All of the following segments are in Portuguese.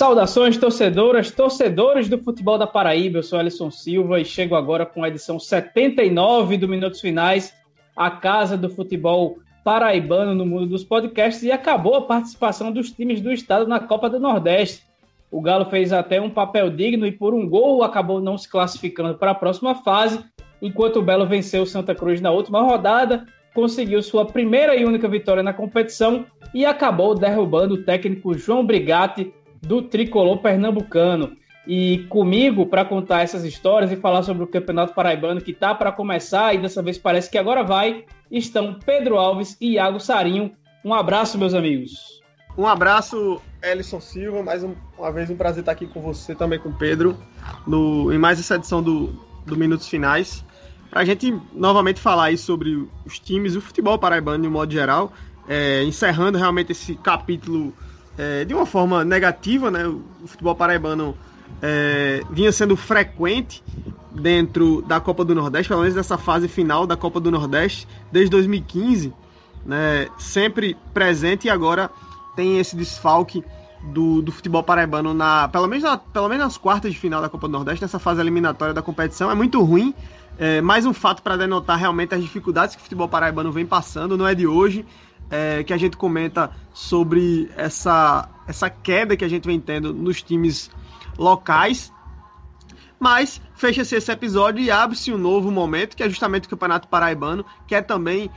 Saudações, torcedoras, torcedores do futebol da Paraíba. Eu sou Alisson Silva e chego agora com a edição 79 do Minutos Finais, a casa do futebol paraibano no mundo dos podcasts. E acabou a participação dos times do estado na Copa do Nordeste. O Galo fez até um papel digno e por um gol acabou não se classificando para a próxima fase, enquanto o Belo venceu o Santa Cruz na última rodada, conseguiu sua primeira e única vitória na competição e acabou derrubando o técnico João Brigatti do tricolor pernambucano. E comigo, para contar essas histórias e falar sobre o Campeonato Paraibano que está para começar, e dessa vez parece que agora vai, estão Pedro Alves e Iago Sarinho. Um abraço, meus amigos. Um abraço, Ellison Silva. Mais um, uma vez um prazer estar aqui com você, também com o Pedro, no, em mais essa edição do, do Minutos Finais. Para a gente novamente falar aí sobre os times, o futebol paraibano de um modo geral, é, encerrando realmente esse capítulo é, de uma forma negativa, né? O futebol paraibano é, vinha sendo frequente dentro da Copa do Nordeste, pelo menos nessa fase final da Copa do Nordeste, desde 2015, né? Sempre presente e agora tem esse desfalque do, do futebol paraibano na pelo menos na, pelo menos nas quartas de final da Copa do Nordeste nessa fase eliminatória da competição é muito ruim é, mais um fato para denotar realmente as dificuldades que o futebol paraibano vem passando não é de hoje é, que a gente comenta sobre essa, essa queda que a gente vem tendo nos times locais. Mas fecha-se esse episódio e abre-se um novo momento, que é justamente o Campeonato Paraibano, que é também,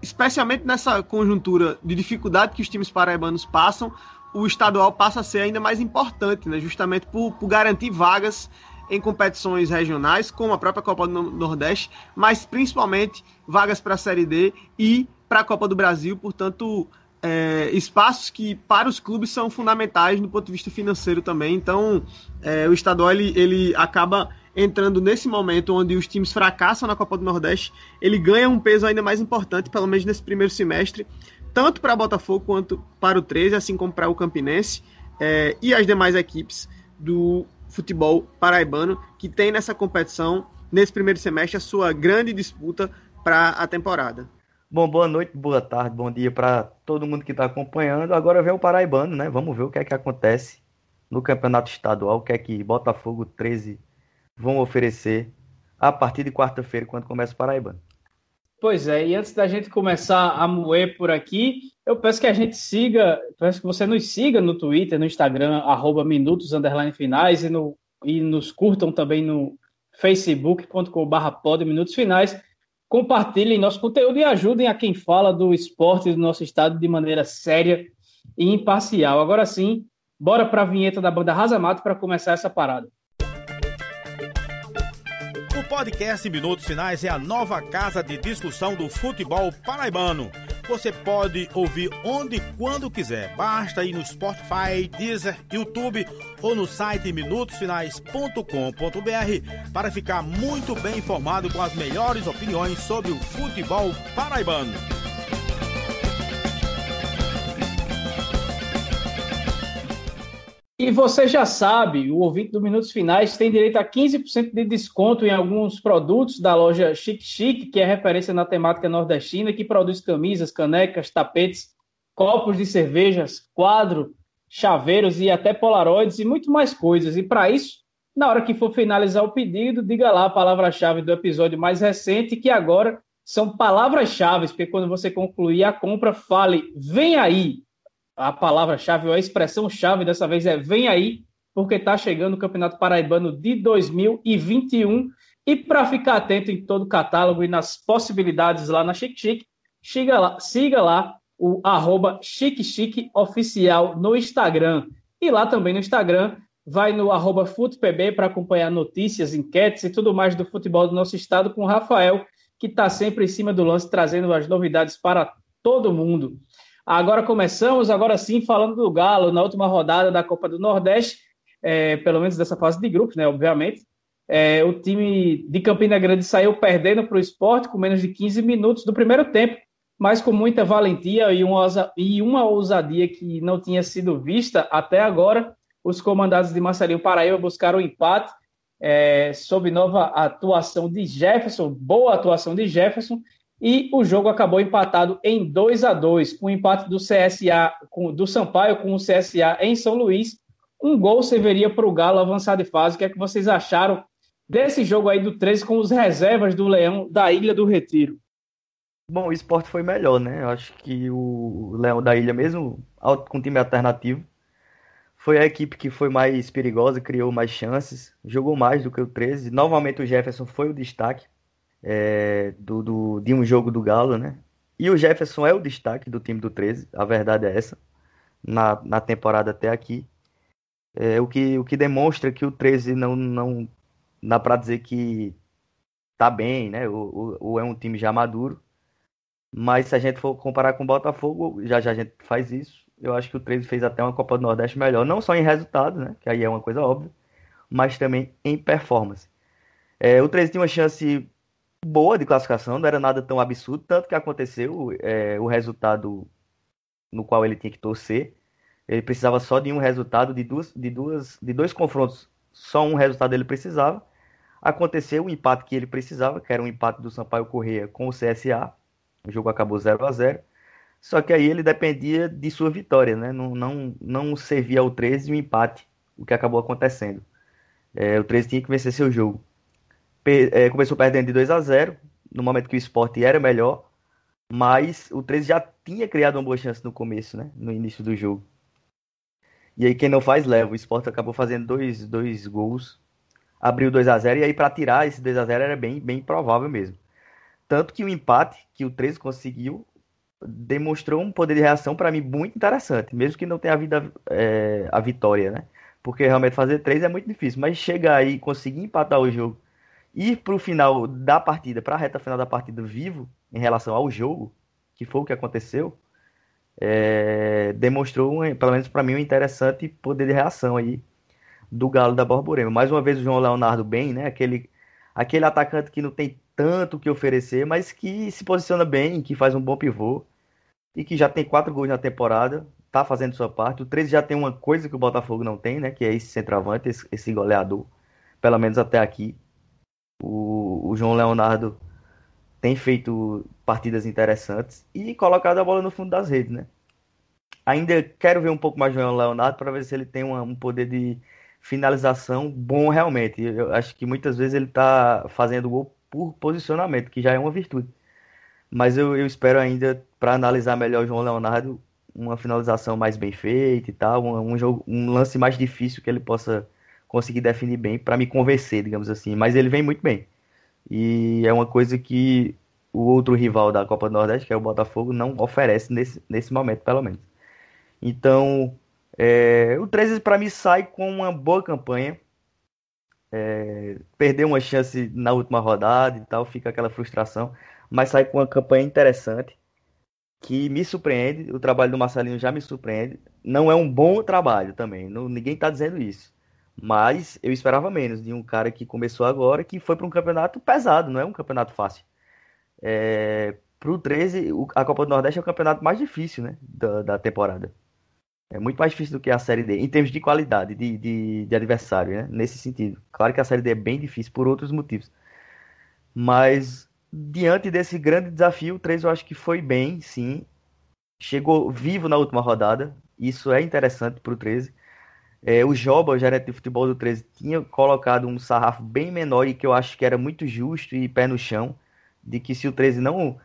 especialmente nessa conjuntura de dificuldade que os times paraibanos passam, o estadual passa a ser ainda mais importante, né? justamente por, por garantir vagas em competições regionais, como a própria Copa do Nordeste, mas principalmente vagas para a Série D e para a Copa do Brasil, portanto, é, espaços que para os clubes são fundamentais no ponto de vista financeiro também. Então, é, o estadual ele, ele acaba entrando nesse momento onde os times fracassam na Copa do Nordeste, ele ganha um peso ainda mais importante, pelo menos nesse primeiro semestre, tanto para Botafogo quanto para o 13, assim como para o Campinense é, e as demais equipes do futebol paraibano que tem nessa competição, nesse primeiro semestre, a sua grande disputa para a temporada. Bom, boa noite, boa tarde, bom dia para todo mundo que está acompanhando. Agora vem o Paraibano, né? Vamos ver o que é que acontece no campeonato estadual, o que é que Botafogo 13 vão oferecer a partir de quarta-feira, quando começa o Paraibano. Pois é, e antes da gente começar a moer por aqui, eu peço que a gente siga, peço que você nos siga no Twitter, no Instagram, arroba minutos, finais, e, no, e nos curtam também no facebook.com.br minutos finais compartilhem nosso conteúdo e ajudem a quem fala do esporte do nosso estado de maneira séria e imparcial. Agora sim, bora para a vinheta da banda Rasa Mato para começar essa parada. O podcast Minutos Finais é a nova casa de discussão do futebol paraibano você pode ouvir onde e quando quiser. Basta ir no Spotify, Deezer, YouTube ou no site minutosfinais.com.br para ficar muito bem informado com as melhores opiniões sobre o futebol paraibano. E você já sabe, o ouvinte do Minutos Finais tem direito a 15% de desconto em alguns produtos da loja Chic Chic, que é referência na temática nordestina, que produz camisas, canecas, tapetes, copos de cervejas, quadro, chaveiros e até polaroides e muito mais coisas. E para isso, na hora que for finalizar o pedido, diga lá a palavra-chave do episódio mais recente, que agora são palavras-chave, porque quando você concluir a compra, fale, vem aí, a palavra-chave, ou a expressão-chave dessa vez é vem aí, porque está chegando o Campeonato Paraibano de 2021. E para ficar atento em todo o catálogo e nas possibilidades lá na Chique Chique, siga lá, siga lá o arroba Chique Oficial no Instagram. E lá também no Instagram, vai no arroba FutePB para acompanhar notícias, enquetes e tudo mais do futebol do nosso estado com o Rafael, que está sempre em cima do lance, trazendo as novidades para todo mundo. Agora começamos, agora sim, falando do Galo, na última rodada da Copa do Nordeste, é, pelo menos dessa fase de grupos, né, obviamente. É, o time de Campina Grande saiu perdendo para o esporte com menos de 15 minutos do primeiro tempo, mas com muita valentia e uma, e uma ousadia que não tinha sido vista até agora. Os comandados de Marcelinho Paraíba buscaram o um empate é, sob nova atuação de Jefferson, boa atuação de Jefferson, e o jogo acabou empatado em 2 a 2 com o empate do CSA, com, do Sampaio com o CSA em São Luís. um gol serviria para o Galo avançar de fase. O que é que vocês acharam desse jogo aí do 13 com os reservas do Leão da Ilha do Retiro? Bom, o esporte foi melhor, né? Eu acho que o Leão da Ilha, mesmo com time alternativo, foi a equipe que foi mais perigosa, criou mais chances, jogou mais do que o 13. Novamente o Jefferson foi o destaque é, do, do, de um jogo do Galo, né? E o Jefferson é o destaque do time do 13, a verdade é essa, na, na temporada até aqui. É, o, que, o que demonstra que o 13 não, não dá para dizer que tá bem, né? Ou, ou, é um time já maduro. Mas se a gente for comparar com o Botafogo, já já a gente faz isso. Eu acho que o 13 fez até uma Copa do Nordeste melhor, não só em resultado, né? Que aí é uma coisa óbvia, mas também em performance. É, o 13 tinha uma chance boa de classificação, não era nada tão absurdo, tanto que aconteceu é, o resultado no qual ele tinha que torcer. Ele precisava só de um resultado, de, duas, de, duas, de dois confrontos, só um resultado ele precisava. Aconteceu o empate que ele precisava, que era um empate do Sampaio Correia com o CSA. O jogo acabou 0 a 0 Só que aí ele dependia de sua vitória, né? Não, não, não servia ao 13 o empate, o que acabou acontecendo. É, o 13 tinha que vencer seu jogo começou perdendo de 2 a 0 no momento que o esporte era melhor, mas o 13 já tinha criado uma boa chance no começo, né? No início do jogo. E aí quem não faz leva. O esporte acabou fazendo dois, dois gols, abriu 2 a 0 e aí para tirar esse 2 a 0 era bem, bem provável mesmo. Tanto que o empate que o 13 conseguiu demonstrou um poder de reação para mim muito interessante, mesmo que não tenha havido a, é, a vitória, né? Porque realmente fazer três é muito difícil, mas chegar aí e conseguir empatar o jogo ir para o final da partida, para a reta final da partida vivo, em relação ao jogo, que foi o que aconteceu, é, demonstrou, pelo menos para mim, um interessante poder de reação aí do Galo da Borborema. Mais uma vez o João Leonardo bem, né? Aquele, aquele atacante que não tem tanto que oferecer, mas que se posiciona bem, que faz um bom pivô e que já tem quatro gols na temporada, tá fazendo sua parte. O 13 já tem uma coisa que o Botafogo não tem, né? Que é esse centroavante, esse, esse goleador, pelo menos até aqui. O, o João Leonardo tem feito partidas interessantes e colocado a bola no fundo das redes, né? Ainda quero ver um pouco mais João Leonardo para ver se ele tem uma, um poder de finalização bom realmente. Eu acho que muitas vezes ele está fazendo gol por posicionamento, que já é uma virtude. Mas eu, eu espero ainda, para analisar melhor o João Leonardo, uma finalização mais bem feita e tal, um, um, jogo, um lance mais difícil que ele possa conseguir definir bem para me convencer, digamos assim. Mas ele vem muito bem. E é uma coisa que o outro rival da Copa do Nordeste, que é o Botafogo, não oferece nesse, nesse momento, pelo menos. Então, é, o 13 para mim sai com uma boa campanha. É, perdeu uma chance na última rodada e tal, fica aquela frustração, mas sai com uma campanha interessante que me surpreende. O trabalho do Marcelinho já me surpreende. Não é um bom trabalho também, não, ninguém está dizendo isso. Mas eu esperava menos de um cara que começou agora, que foi para um campeonato pesado, não é um campeonato fácil. É, para o 13, a Copa do Nordeste é o campeonato mais difícil né, da, da, temporada. É muito mais difícil do que a Série D, em termos de qualidade de, de, de adversário, né, nesse sentido. Claro que a Série D é bem difícil por outros motivos. Mas, diante desse grande desafio, o 13 eu acho que foi bem, sim. Chegou vivo na última rodada. Isso é interessante para o 13. É, o Joba, o gerente de futebol do 13, tinha colocado um sarrafo bem menor e que eu acho que era muito justo e pé no chão, de que se o 13 não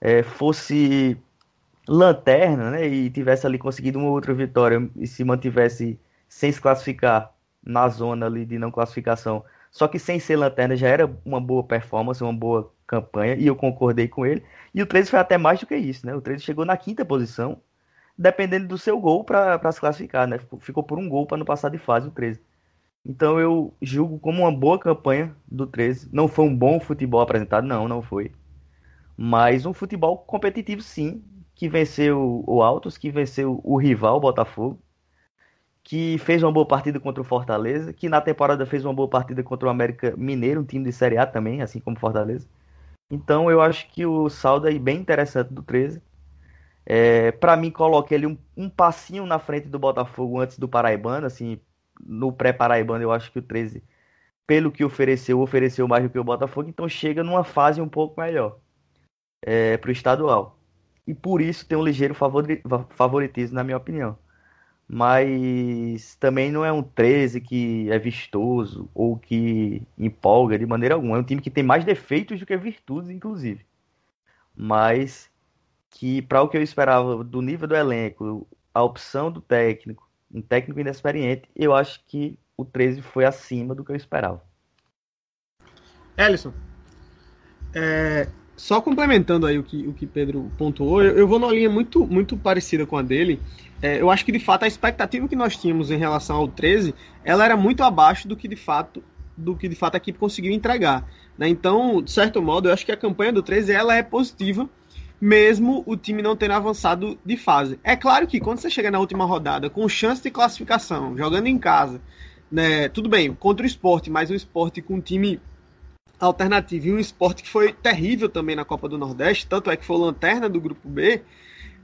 é, fosse lanterna, né, e tivesse ali conseguido uma outra vitória e se mantivesse sem se classificar na zona ali de não classificação, só que sem ser lanterna já era uma boa performance, uma boa campanha, e eu concordei com ele. E o 13 foi até mais do que isso, né? O 13 chegou na quinta posição, dependendo do seu gol para se classificar, né? Ficou por um gol para não passar de fase o 13. Então eu julgo como uma boa campanha do 13. Não foi um bom futebol apresentado, não, não foi. Mas um futebol competitivo, sim, que venceu o Altos, que venceu o rival o Botafogo, que fez uma boa partida contra o Fortaleza, que na temporada fez uma boa partida contra o América Mineiro, um time de Série A também, assim como Fortaleza. Então eu acho que o saldo é bem interessante do 13. É, para mim, coloquei ele um, um, passinho na frente do Botafogo antes do Paraibano. Assim, no pré-Paraibano, eu acho que o 13, pelo que ofereceu, ofereceu mais do que o Botafogo. Então, chega numa fase um pouco melhor é, para o estadual. E por isso tem um ligeiro favoritismo, na minha opinião. mas também não é um 13 que é vistoso ou que empolga de maneira alguma. É um time que tem mais defeitos do que virtudes, inclusive. Mas que, para o que eu esperava do nível do elenco, a opção do técnico, um técnico inexperiente, eu acho que o 13 foi acima do que eu esperava. Ellison, é, só complementando aí o que, o que Pedro pontuou, eu, eu vou numa linha muito, muito parecida com a dele. É, eu acho que de fato a expectativa que nós tínhamos em relação ao 13, ela era muito abaixo do que de fato do que de fato a equipe conseguiu entregar. Né? Então, de certo modo, eu acho que a campanha do 13 ela é positiva, mesmo o time não tendo avançado de fase. É claro que quando você chega na última rodada com chance de classificação, jogando em casa, né, tudo bem, contra o esporte, mas o esporte com um time alternativo e um esporte que foi terrível também na Copa do Nordeste, tanto é que foi lanterna do grupo B,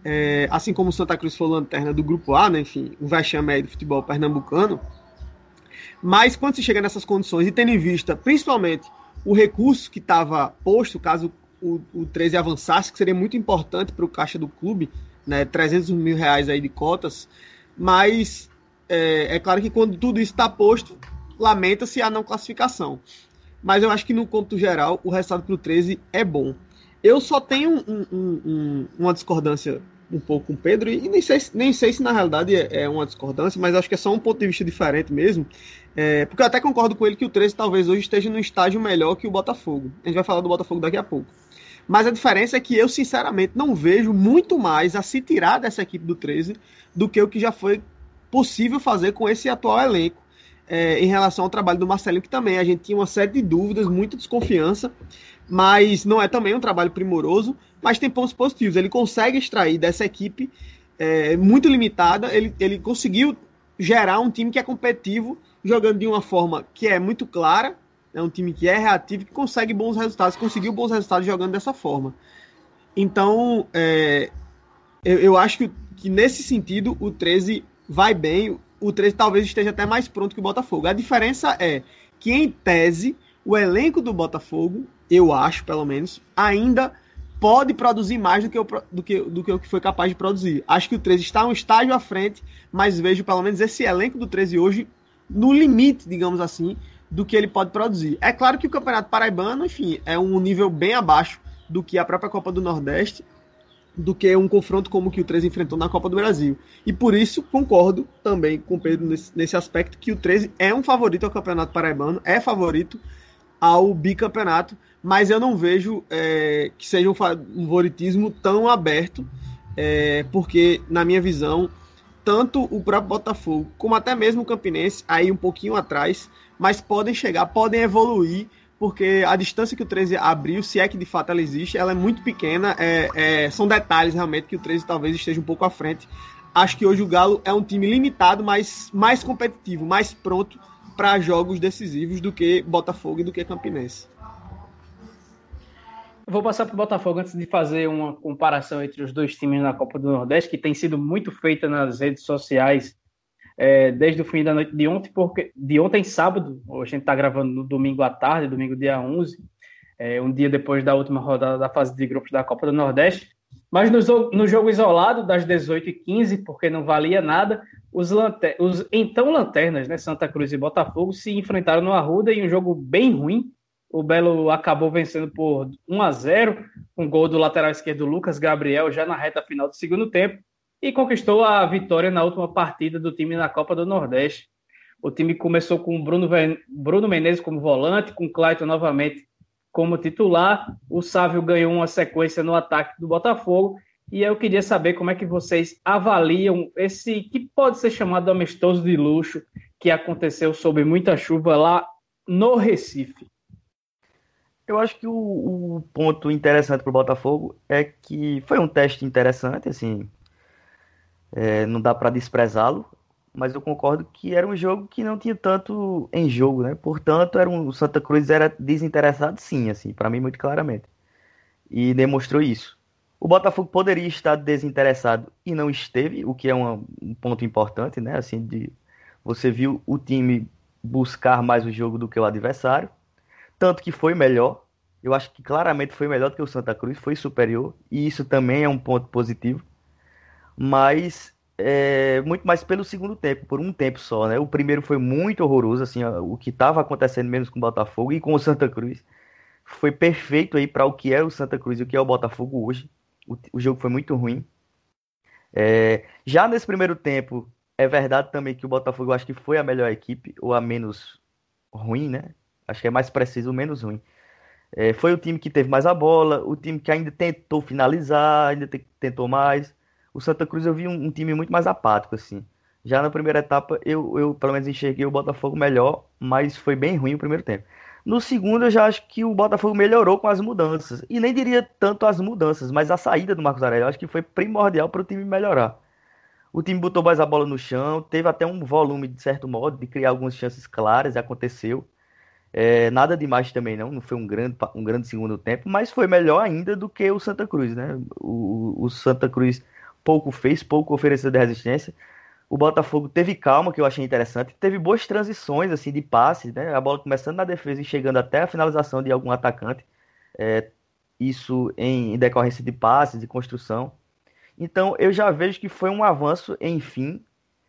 é, assim como o Santa Cruz foi lanterna do grupo A, né, enfim, o vexame aí do futebol pernambucano. Mas quando se chega nessas condições e tendo em vista principalmente o recurso que estava posto, caso o, o 13 avançasse, que seria muito importante para o caixa do clube, né, 300 mil reais aí de cotas, mas é, é claro que quando tudo isso está posto, lamenta-se a não classificação mas eu acho que no conto geral o resultado para o 13 é bom. Eu só tenho um, um, um, uma discordância um pouco com o Pedro, e nem sei, nem sei se na realidade é, é, uma discordância, mas acho que é só um ponto de vista diferente mesmo. É, porque eu até concordo com ele que o 13 talvez hoje esteja num estágio melhor que o Botafogo. A gente vai falar do Botafogo daqui a pouco. Mas a diferença é que eu, sinceramente, não vejo muito mais a se tirar dessa equipe do 13 do que o que já foi possível fazer com esse atual elenco é, em relação ao trabalho do Marcelinho, que também a gente tinha uma série de dúvidas, muita desconfiança, mas não é também um trabalho primoroso, mas tem pontos positivos. Ele consegue extrair dessa equipe é, muito limitada, ele, ele conseguiu gerar um time que é competitivo, jogando de uma forma que é muito clara, é um time que é reativo, que consegue bons resultados, conseguiu bons resultados jogando dessa forma. Então, é, eu, eu acho que, que nesse sentido o 13 vai bem, o 13 talvez esteja até mais pronto que o Botafogo. A diferença é que, em tese, o elenco do Botafogo, eu acho, pelo menos, ainda pode produzir mais do que, o, do, que, do que foi capaz de produzir. Acho que o 13 está um estágio à frente, mas vejo pelo menos esse elenco do 13 hoje no limite, digamos assim, do que ele pode produzir. É claro que o Campeonato Paraibano, enfim, é um nível bem abaixo do que a própria Copa do Nordeste, do que um confronto como o que o 13 enfrentou na Copa do Brasil. E por isso concordo também com o Pedro nesse, nesse aspecto que o 13 é um favorito ao Campeonato Paraibano, é favorito ao bicampeonato, mas eu não vejo é, que seja um favoritismo tão aberto, é, porque, na minha visão, tanto o próprio Botafogo, como até mesmo o Campinense, aí um pouquinho atrás, mas podem chegar, podem evoluir porque a distância que o 13 abriu, se é que de fato ela existe, ela é muito pequena. É, é, são detalhes realmente que o 13 talvez esteja um pouco à frente. Acho que hoje o Galo é um time limitado, mas mais competitivo, mais pronto para jogos decisivos do que Botafogo e do que Campinense. Vou passar para o Botafogo antes de fazer uma comparação entre os dois times na Copa do Nordeste, que tem sido muito feita nas redes sociais é, desde o fim da noite de ontem, porque de ontem sábado, a gente está gravando no domingo à tarde, domingo dia 11, é, um dia depois da última rodada da fase de grupos da Copa do Nordeste. Mas no, no jogo isolado, das 18h15, porque não valia nada, os, lanter, os então lanternas, né, Santa Cruz e Botafogo, se enfrentaram no Arruda em um jogo bem ruim. O Belo acabou vencendo por 1 a 0 um gol do lateral esquerdo Lucas Gabriel já na reta final do segundo tempo e conquistou a vitória na última partida do time na Copa do Nordeste. O time começou com Bruno, Bruno Menezes como volante, com Clayton novamente como titular. O Sávio ganhou uma sequência no ataque do Botafogo. E eu queria saber como é que vocês avaliam esse que pode ser chamado amistoso de luxo que aconteceu sob muita chuva lá no Recife. Eu acho que o, o ponto interessante para o Botafogo é que foi um teste interessante, assim, é, não dá para desprezá-lo, mas eu concordo que era um jogo que não tinha tanto em jogo, né? Portanto, era um, o Santa Cruz era desinteressado, sim, assim, para mim muito claramente. E demonstrou isso. O Botafogo poderia estar desinteressado e não esteve, o que é um ponto importante, né? Assim, de você viu o time buscar mais o jogo do que o adversário, tanto que foi melhor. Eu acho que claramente foi melhor do que o Santa Cruz, foi superior, e isso também é um ponto positivo mas é, muito mais pelo segundo tempo, por um tempo só, né? O primeiro foi muito horroroso, assim, o que estava acontecendo menos com o Botafogo e com o Santa Cruz. Foi perfeito aí para o que é o Santa Cruz e o que é o Botafogo hoje. O, o jogo foi muito ruim. É, já nesse primeiro tempo, é verdade também que o Botafogo acho que foi a melhor equipe, ou a menos ruim, né? Acho que é mais preciso, menos ruim. É, foi o time que teve mais a bola, o time que ainda tentou finalizar, ainda tentou mais. O Santa Cruz eu vi um, um, time muito mais apático, assim. Já na primeira etapa, eu, eu pelo menos enxerguei o Botafogo melhor, mas foi bem ruim o primeiro tempo. No segundo, eu já acho que o Botafogo melhorou com as mudanças. E nem diria tanto as mudanças, mas a saída do Marcos Aurélio. Eu acho que foi primordial para o time melhorar. O time botou mais a bola no chão, teve até um volume, de certo modo, de criar algumas chances claras, e aconteceu. É, nada demais também não, não foi um grande, um grande segundo tempo, mas foi melhor ainda do que o Santa Cruz, né? O, o Santa Cruz pouco fez, pouco ofereceu de resistência. O Botafogo teve calma, que eu achei interessante, teve boas transições assim de passe, né? A bola começando na defesa e chegando até a finalização de algum atacante. É, isso em, em decorrência de passes, de construção. Então eu já vejo que foi um avanço, enfim,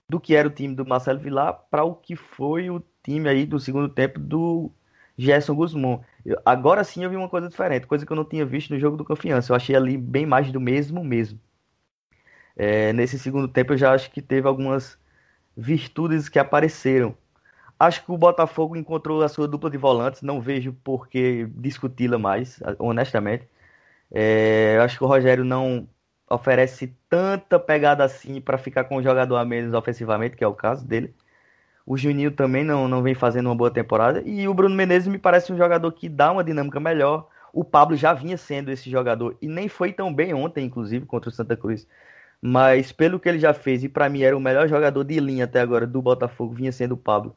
do que era o time do Marcelo Vilar para o que foi o time aí do segundo tempo do Gerson Guzmão. Agora sim eu vi uma coisa diferente, coisa que eu não tinha visto no jogo do Confiança. Eu achei ali bem mais do mesmo mesmo. É, nesse segundo tempo eu já acho que teve algumas virtudes que apareceram. Acho que o Botafogo encontrou a sua dupla de volantes, não vejo por que discuti-la mais, honestamente. É, acho que o Rogério não oferece tanta pegada assim para ficar com o jogador a menos ofensivamente, que é o caso dele. O Juninho também não, não vem fazendo uma boa temporada. E o Bruno Menezes me parece um jogador que dá uma dinâmica melhor. O Pablo já vinha sendo esse jogador e nem foi tão bem ontem, inclusive, contra o Santa Cruz. Mas pelo que ele já fez, e para mim era o melhor jogador de linha até agora do Botafogo, vinha sendo o Pablo.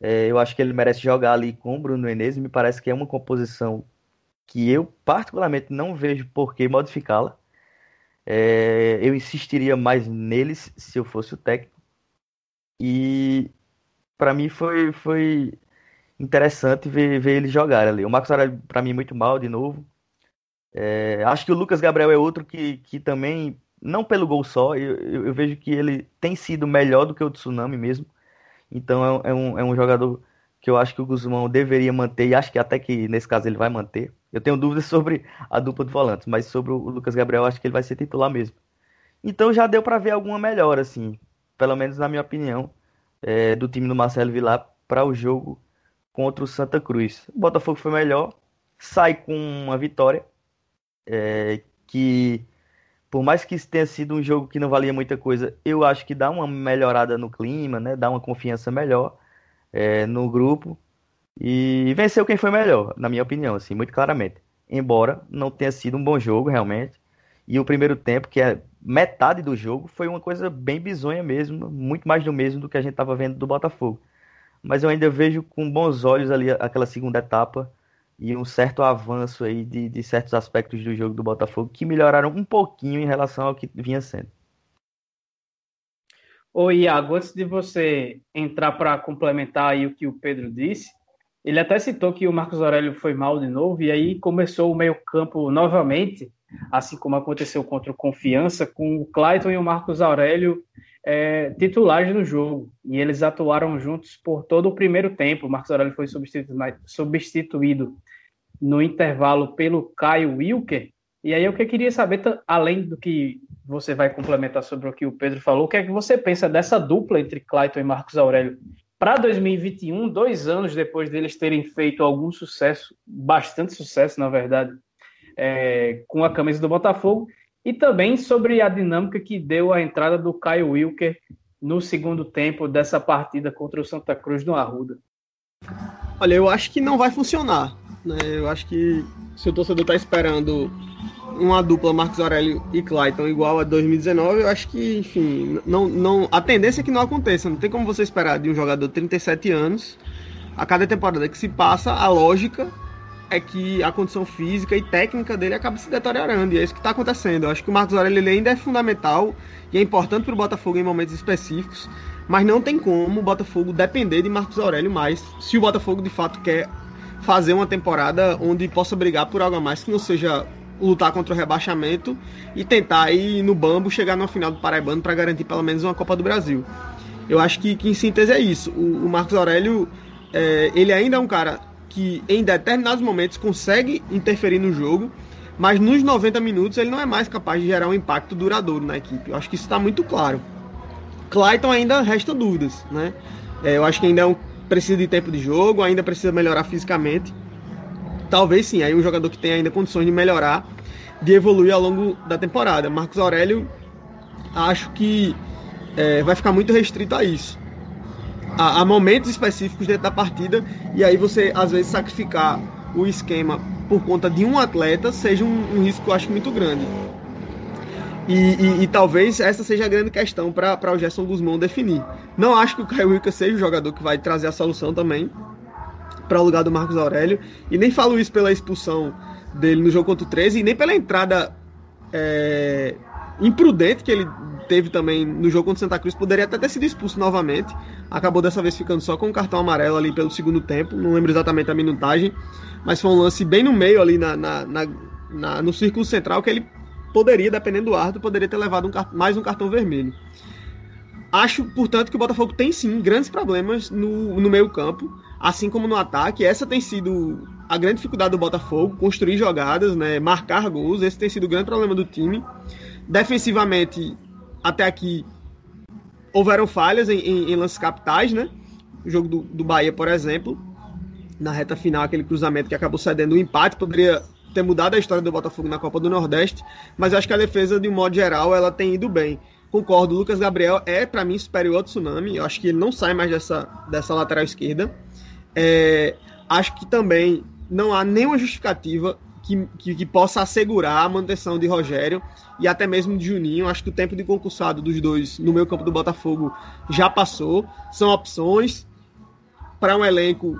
É, eu acho que ele merece jogar ali com o Bruno Menezes. Me parece que é uma composição que eu, particularmente, não vejo por que modificá-la. É, eu insistiria mais neles se eu fosse o técnico. E para mim foi, foi interessante ver, ver ele jogar ali. O Marcos Aurélio, para mim, muito mal de novo. É, acho que o Lucas Gabriel é outro que, que também, não pelo gol só, eu, eu, eu vejo que ele tem sido melhor do que o Tsunami mesmo. Então é, é, um, é um jogador que eu acho que o Guzmão deveria manter, e acho que até que nesse caso ele vai manter. Eu tenho dúvidas sobre a dupla de volantes, mas sobre o Lucas Gabriel, acho que ele vai ser titular mesmo. Então já deu para ver alguma melhora, assim, pelo menos na minha opinião, é, do time do Marcelo Vilar para o jogo contra o Santa Cruz. O Botafogo foi melhor, sai com uma vitória, é, que por mais que tenha sido um jogo que não valia muita coisa, eu acho que dá uma melhorada no clima, né? Dá uma confiança melhor é, no grupo. E venceu quem foi melhor, na minha opinião, assim, muito claramente. Embora não tenha sido um bom jogo, realmente. E o primeiro tempo, que é metade do jogo, foi uma coisa bem bizonha mesmo, muito mais do mesmo do que a gente estava vendo do Botafogo. Mas eu ainda vejo com bons olhos ali aquela segunda etapa e um certo avanço aí de, de certos aspectos do jogo do Botafogo que melhoraram um pouquinho em relação ao que vinha sendo. Ô Iago, antes de você entrar para complementar aí o que o Pedro disse, ele até citou que o Marcos Aurélio foi mal de novo, e aí começou o meio-campo novamente, assim como aconteceu contra o Confiança, com o Clayton e o Marcos Aurélio é, titulares no jogo. E eles atuaram juntos por todo o primeiro tempo. O Marcos Aurélio foi substituído, substituído no intervalo pelo Caio Wilker. E aí eu que queria saber, além do que você vai complementar sobre o que o Pedro falou, o que é que você pensa dessa dupla entre Clayton e Marcos Aurélio? para 2021, dois anos depois deles terem feito algum sucesso, bastante sucesso, na verdade, é, com a camisa do Botafogo, e também sobre a dinâmica que deu a entrada do Caio Wilker no segundo tempo dessa partida contra o Santa Cruz no Arruda. Olha, eu acho que não vai funcionar. Né? Eu acho que se o torcedor está esperando uma dupla Marcos Aurélio e Clayton igual a 2019, eu acho que, enfim, não, não, a tendência é que não aconteça. Não tem como você esperar de um jogador de 37 anos, a cada temporada que se passa, a lógica é que a condição física e técnica dele acaba se deteriorando. E é isso que está acontecendo. Eu acho que o Marcos Aurélio ainda é fundamental e é importante para o Botafogo em momentos específicos, mas não tem como o Botafogo depender de Marcos Aurélio mais se o Botafogo de fato quer fazer uma temporada onde possa brigar por algo a mais que não seja lutar contra o rebaixamento e tentar ir no bambo chegar no final do Paraibano para garantir pelo menos uma Copa do Brasil. Eu acho que, que em síntese é isso. O, o Marcos Aurélio, é, ele ainda é um cara que em determinados momentos consegue interferir no jogo, mas nos 90 minutos ele não é mais capaz de gerar um impacto duradouro na equipe. Eu acho que isso está muito claro. Clayton ainda resta dúvidas, né? É, eu acho que ainda é um, precisa de tempo de jogo, ainda precisa melhorar fisicamente. Talvez sim, aí um jogador que tem ainda condições de melhorar, de evoluir ao longo da temporada. Marcos Aurélio, acho que é, vai ficar muito restrito a isso. A, a, momentos específicos dentro da partida, e aí você às vezes sacrificar o esquema por conta de um atleta seja um, um risco, acho, muito grande. E, e, e, talvez essa seja a grande questão para o Gerson Guzmão definir. Não acho que o Caio Wilker seja o jogador que vai trazer a solução também para o lugar do Marcos Aurélio. E nem falo isso pela expulsão dele no jogo contra o 13 e nem pela entrada é, imprudente que ele teve também no jogo contra o Santa Cruz. Poderia até ter sido expulso novamente. Acabou dessa vez ficando só com o cartão amarelo ali pelo segundo tempo. Não lembro exatamente a minutagem. Mas foi um lance bem no meio ali na, na, na, na no círculo central que ele poderia, dependendo do árbitro, poderia ter levado um, mais um cartão vermelho. Acho, portanto, que o Botafogo tem sim grandes problemas no, no meio campo, assim como no ataque. Essa tem sido a grande dificuldade do Botafogo, construir jogadas, né, marcar gols. Esse tem sido o grande problema do time. Defensivamente, até aqui, houveram falhas em, em, em lances capitais, né? O jogo do, do Bahia, por exemplo, na reta final, aquele cruzamento que acabou cedendo o um empate, poderia ter mudado a história do Botafogo na Copa do Nordeste, mas acho que a defesa, de um modo geral, ela tem ido bem. Concordo, Lucas Gabriel é, para mim, superior ao Tsunami. Eu acho que ele não sai mais dessa, dessa lateral esquerda. É, acho que também não há nenhuma justificativa que, que, que, possa assegurar a manutenção de Rogério e até mesmo de Juninho. Acho que o tempo de concursado dos dois no meio campo do Botafogo já passou. São opções para um elenco,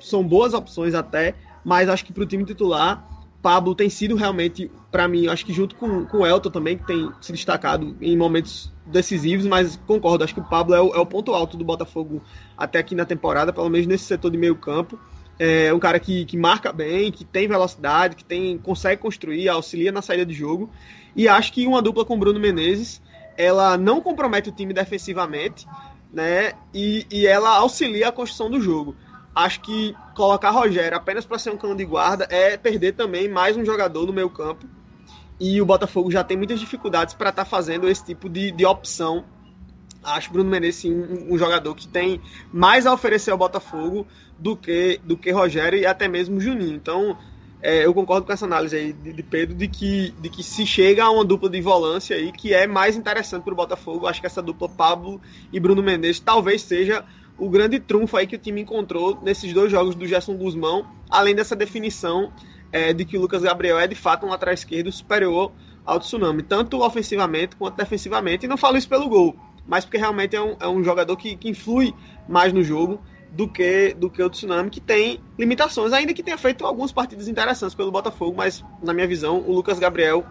são boas opções até, mas acho que para o time titular Pablo tem sido realmente, para mim, acho que junto com, com o Elton também, que tem se destacado em momentos decisivos, mas concordo, acho que o Pablo é o, é o ponto alto do Botafogo até aqui na temporada, pelo menos nesse setor de meio campo. É um cara que, que marca bem, que tem velocidade, que tem consegue construir, auxilia na saída de jogo. E acho que uma dupla com Bruno Menezes, ela não compromete o time defensivamente, né? E, e ela auxilia a construção do jogo acho que colocar Rogério apenas para ser um cão de guarda é perder também mais um jogador no meio campo. E o Botafogo já tem muitas dificuldades para estar tá fazendo esse tipo de, de opção. Acho Bruno Menezes um, um, jogador que tem mais a oferecer ao Botafogo do que, do que Rogério e até mesmo Juninho. Então, é, eu concordo com essa análise aí de, de, Pedro de que, de que se chega a uma dupla de volância aí que é mais interessante para o Botafogo. Acho que essa dupla Pablo e Bruno Menezes talvez seja o grande trunfo aí que o time encontrou nesses dois jogos do Gerson Guzmão, além dessa definição é, de que o Lucas Gabriel é de fato um lateral esquerdo superior ao Tsunami, tanto ofensivamente quanto defensivamente. E não falo isso pelo gol, mas porque realmente é um, é um jogador que, que influi mais no jogo do que, do que o Tsunami, que tem limitações, ainda que tenha feito algumas partidas interessantes pelo Botafogo, mas na minha visão, o Lucas Gabriel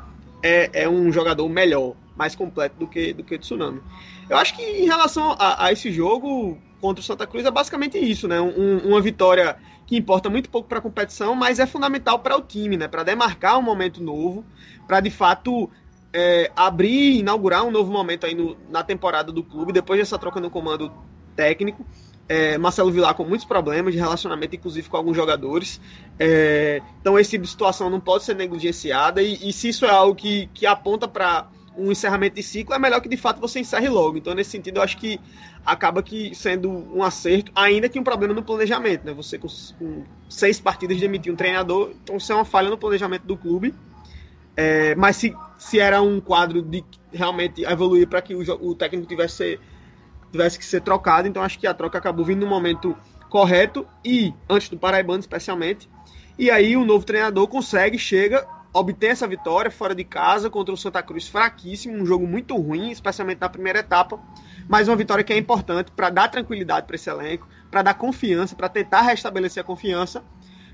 é, é um jogador melhor, mais completo do que, do que o Tsunami. Eu acho que em relação a, a esse jogo, contra o Santa Cruz é basicamente isso, né? Um, uma vitória que importa muito pouco para a competição, mas é fundamental para o time, né? Para demarcar um momento novo, para de fato é, abrir, inaugurar um novo momento aí no, na temporada do clube, depois dessa troca no comando técnico. É, Marcelo Vilar com muitos problemas de relacionamento, inclusive com alguns jogadores. É, então, esse tipo de situação não pode ser negligenciada, e, e se isso é algo que, que aponta para um encerramento de ciclo, é melhor que de fato você encerre logo. Então, nesse sentido, eu acho que acaba que sendo um acerto, ainda que um problema no planejamento, né? Você com, com seis partidas demitir um treinador, então isso é uma falha no planejamento do clube. É, mas se, se era um quadro de realmente evoluir para que o, o técnico tivesse, tivesse que ser trocado, então acho que a troca acabou vindo no momento correto e antes do Paraibano especialmente. E aí o novo treinador consegue, chega, obtém essa vitória fora de casa contra o Santa Cruz fraquíssimo, um jogo muito ruim, especialmente na primeira etapa. Mas uma vitória que é importante para dar tranquilidade para esse elenco, para dar confiança, para tentar restabelecer a confiança,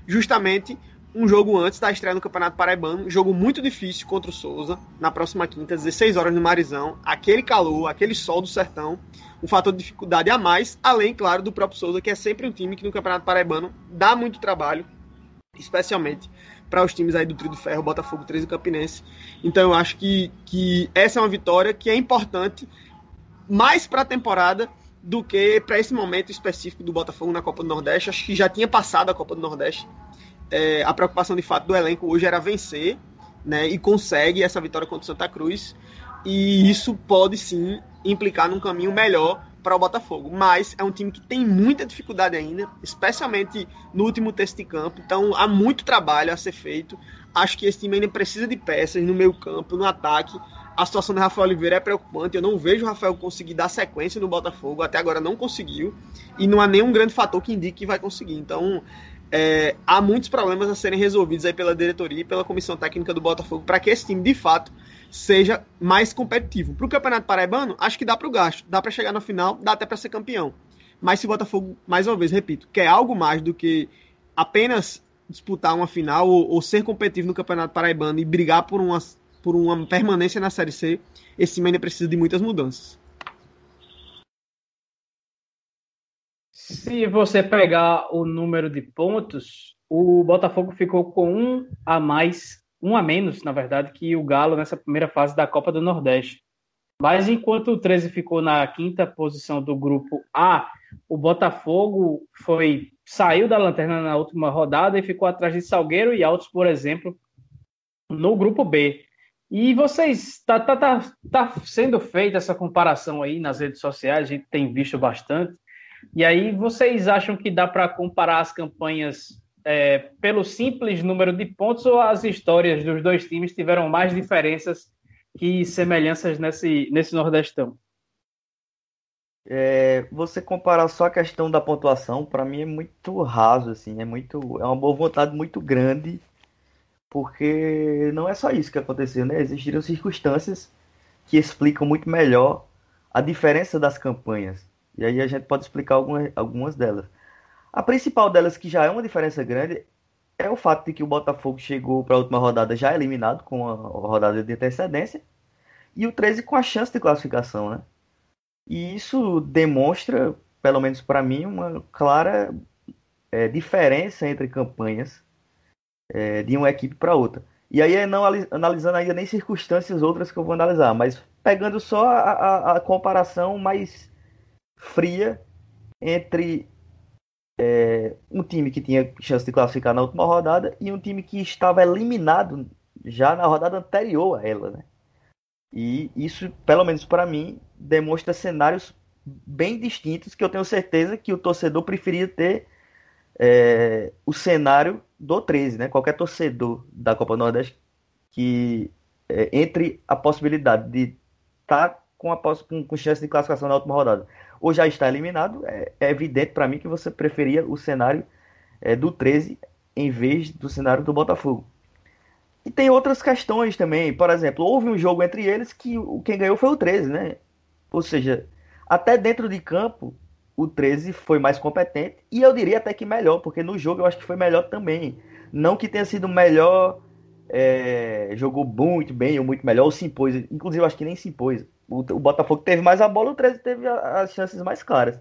justamente um jogo antes da estreia no Campeonato Paraibano, um jogo muito difícil contra o Souza, na próxima quinta, 16 horas no Marizão, aquele calor, aquele sol do sertão, um fator de dificuldade a mais, além, claro, do próprio Souza, que é sempre um time que no Campeonato Paraibano dá muito trabalho, especialmente para os times aí do Trio do Ferro, Botafogo 13 e Campinense. Então eu acho que, que essa é uma vitória que é importante mais para a temporada do que para esse momento específico do Botafogo na Copa do Nordeste. Acho que já tinha passado a Copa do Nordeste. É, a preocupação de fato do elenco hoje era vencer, né? E consegue essa vitória contra o Santa Cruz. E isso pode sim implicar num caminho melhor para o Botafogo. Mas é um time que tem muita dificuldade ainda, especialmente no último teste de campo. Então há muito trabalho a ser feito. Acho que esse time ainda precisa de peças no meio campo, no ataque. A situação do Rafael Oliveira é preocupante. Eu não vejo o Rafael conseguir dar sequência no Botafogo. Até agora não conseguiu. E não há nenhum grande fator que indique que vai conseguir. Então, é, há muitos problemas a serem resolvidos aí pela diretoria e pela comissão técnica do Botafogo para que esse time, de fato, seja mais competitivo. Para o Campeonato Paraibano, acho que dá para o gasto, dá para chegar no final, dá até para ser campeão. Mas se o Botafogo, mais uma vez, repito, quer algo mais do que apenas disputar uma final ou, ou ser competitivo no Campeonato Paraibano e brigar por uma, por uma permanência na Série C, esse time ainda precisa de muitas mudanças. Se você pegar o número de pontos, o Botafogo ficou com um a mais um a menos, na verdade, que o Galo nessa primeira fase da Copa do Nordeste. Mas enquanto o 13 ficou na quinta posição do grupo A, o Botafogo foi saiu da lanterna na última rodada e ficou atrás de Salgueiro e Altos, por exemplo, no grupo B. E vocês tá, tá, tá, tá sendo feita essa comparação aí nas redes sociais, a gente tem visto bastante. E aí vocês acham que dá para comparar as campanhas é, pelo simples número de pontos ou as histórias dos dois times tiveram mais diferenças que semelhanças nesse, nesse Nordestão? É, você comparar só a questão da pontuação, para mim é muito raso, assim, é muito, é uma boa vontade muito grande, porque não é só isso que aconteceu, né? Existiram circunstâncias que explicam muito melhor a diferença das campanhas. E aí a gente pode explicar algumas, algumas delas. A principal delas, que já é uma diferença grande, é o fato de que o Botafogo chegou para a última rodada já eliminado, com a rodada de antecedência, e o 13 com a chance de classificação, né? E isso demonstra, pelo menos para mim, uma clara é, diferença entre campanhas é, de uma equipe para outra. E aí, não analisando ainda nem circunstâncias outras que eu vou analisar, mas pegando só a, a, a comparação mais fria entre é, um time que tinha chance de classificar na última rodada e um time que estava eliminado já na rodada anterior a ela, né? E isso, pelo menos para mim, demonstra cenários bem distintos que eu tenho certeza que o torcedor preferia ter é, o cenário do 13, né? Qualquer torcedor da Copa Nordeste que é, entre a possibilidade de estar tá com, com, com chance de classificação na última rodada ou já está eliminado, é, é evidente para mim que você preferia o cenário é, do 13 em vez do cenário do Botafogo. E tem outras questões também, por exemplo, houve um jogo entre eles que quem ganhou foi o 13, né? Ou seja, até dentro de campo, o 13 foi mais competente e eu diria até que melhor, porque no jogo eu acho que foi melhor também. Não que tenha sido melhor, é, jogou muito bem ou muito melhor, ou se impôs. Inclusive, eu acho que nem se impôs o, o Botafogo teve mais a bola, o 13 teve a, as chances mais claras.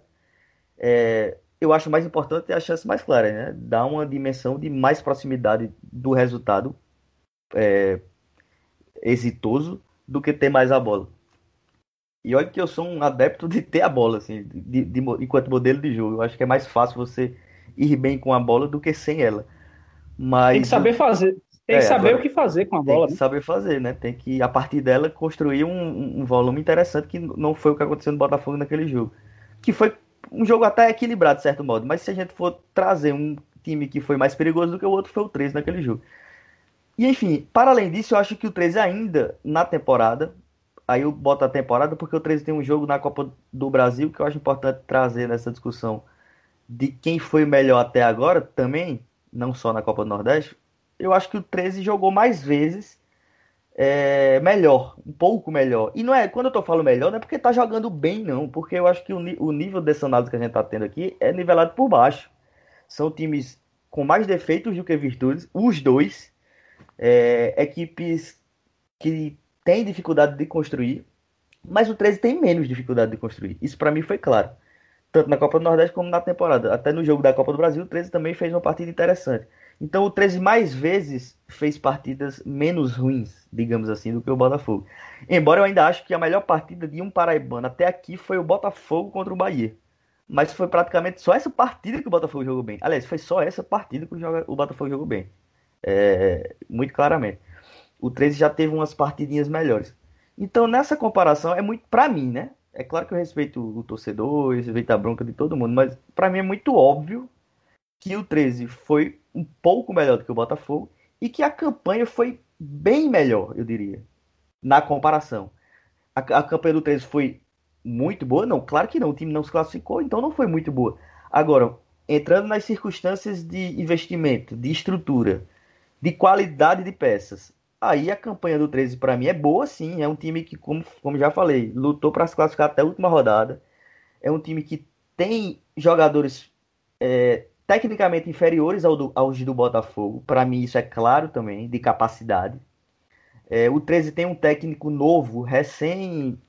É, eu acho mais importante ter as chances mais claras, né? Dar uma dimensão de mais proximidade do resultado é, exitoso do que ter mais a bola. E olha que eu sou um adepto de ter a bola, assim, de, de, enquanto modelo de jogo. Eu acho que é mais fácil você ir bem com a bola do que sem ela. Mas, Tem que saber fazer. Tem que é, saber o que fazer com a bola. Tem que né? saber fazer, né? Tem que, a partir dela, construir um, um, volume interessante, que não foi o que aconteceu no Botafogo naquele jogo. Que foi um jogo até equilibrado, de certo modo. Mas se a gente for trazer um time que foi mais perigoso do que o outro, foi o 13 naquele jogo. E enfim, para além disso, eu acho que o 13 ainda na temporada, aí eu boto a temporada porque o 13 tem um jogo na Copa do Brasil que eu acho importante trazer nessa discussão de quem foi melhor até agora também, não só na Copa do Nordeste, eu acho que o 13 jogou mais vezes é, melhor, um pouco melhor. E não é, quando eu falando melhor, não é porque tá jogando bem, não, porque eu acho que o, o nível dessa análise que a gente tá tendo aqui é nivelado por baixo. São times com mais defeitos do que virtudes, os dois, é, equipes que têm dificuldade de construir, mas o 13 tem menos dificuldade de construir. Isso para mim foi claro. Tanto na Copa do Nordeste como na temporada. Até no jogo da Copa do Brasil, o 13 também fez uma partida interessante. Então o 13 mais vezes fez partidas menos ruins, digamos assim, do que o Botafogo. Embora eu ainda acho que a melhor partida de um paraibano até aqui foi o Botafogo contra o Bahia. Mas foi praticamente só essa partida que o Botafogo jogou bem. Aliás, foi só essa partida que o Botafogo jogou bem. É, muito claramente. O 13 já teve umas partidinhas melhores. Então, nessa comparação, é muito para mim, né? É claro que eu respeito o torcedor, respeito a bronca de todo mundo, mas para mim é muito óbvio que o 13 foi um pouco melhor do que o Botafogo e que a campanha foi bem melhor, eu diria, na comparação. A, a campanha do 13 foi muito boa? Não, claro que não. O time não se classificou, então não foi muito boa. Agora, entrando nas circunstâncias de investimento, de estrutura, de qualidade de peças, aí a campanha do 13 para mim é boa sim. É um time que, como, como já falei, lutou para se classificar até a última rodada. É um time que tem jogadores é, tecnicamente inferiores ao do, aos do Botafogo. Para mim, isso é claro também, de capacidade. É, o 13 tem um técnico novo, recém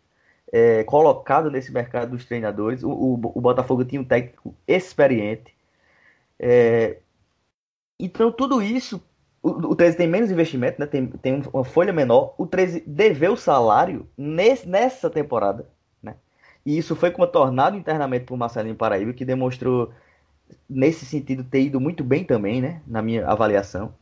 é, colocado nesse mercado dos treinadores. O, o, o, Botafogo tinha um técnico experiente. É, então, tudo isso, o, o 13 tem menos investimento, né? tem, tem uma folha menor. O 13 deveu salário nesse, nessa temporada. Né? E isso foi contornado internamente por Marcelinho Paraíba, que demonstrou, nesse sentido, ter ido muito bem também, né? na minha avaliação.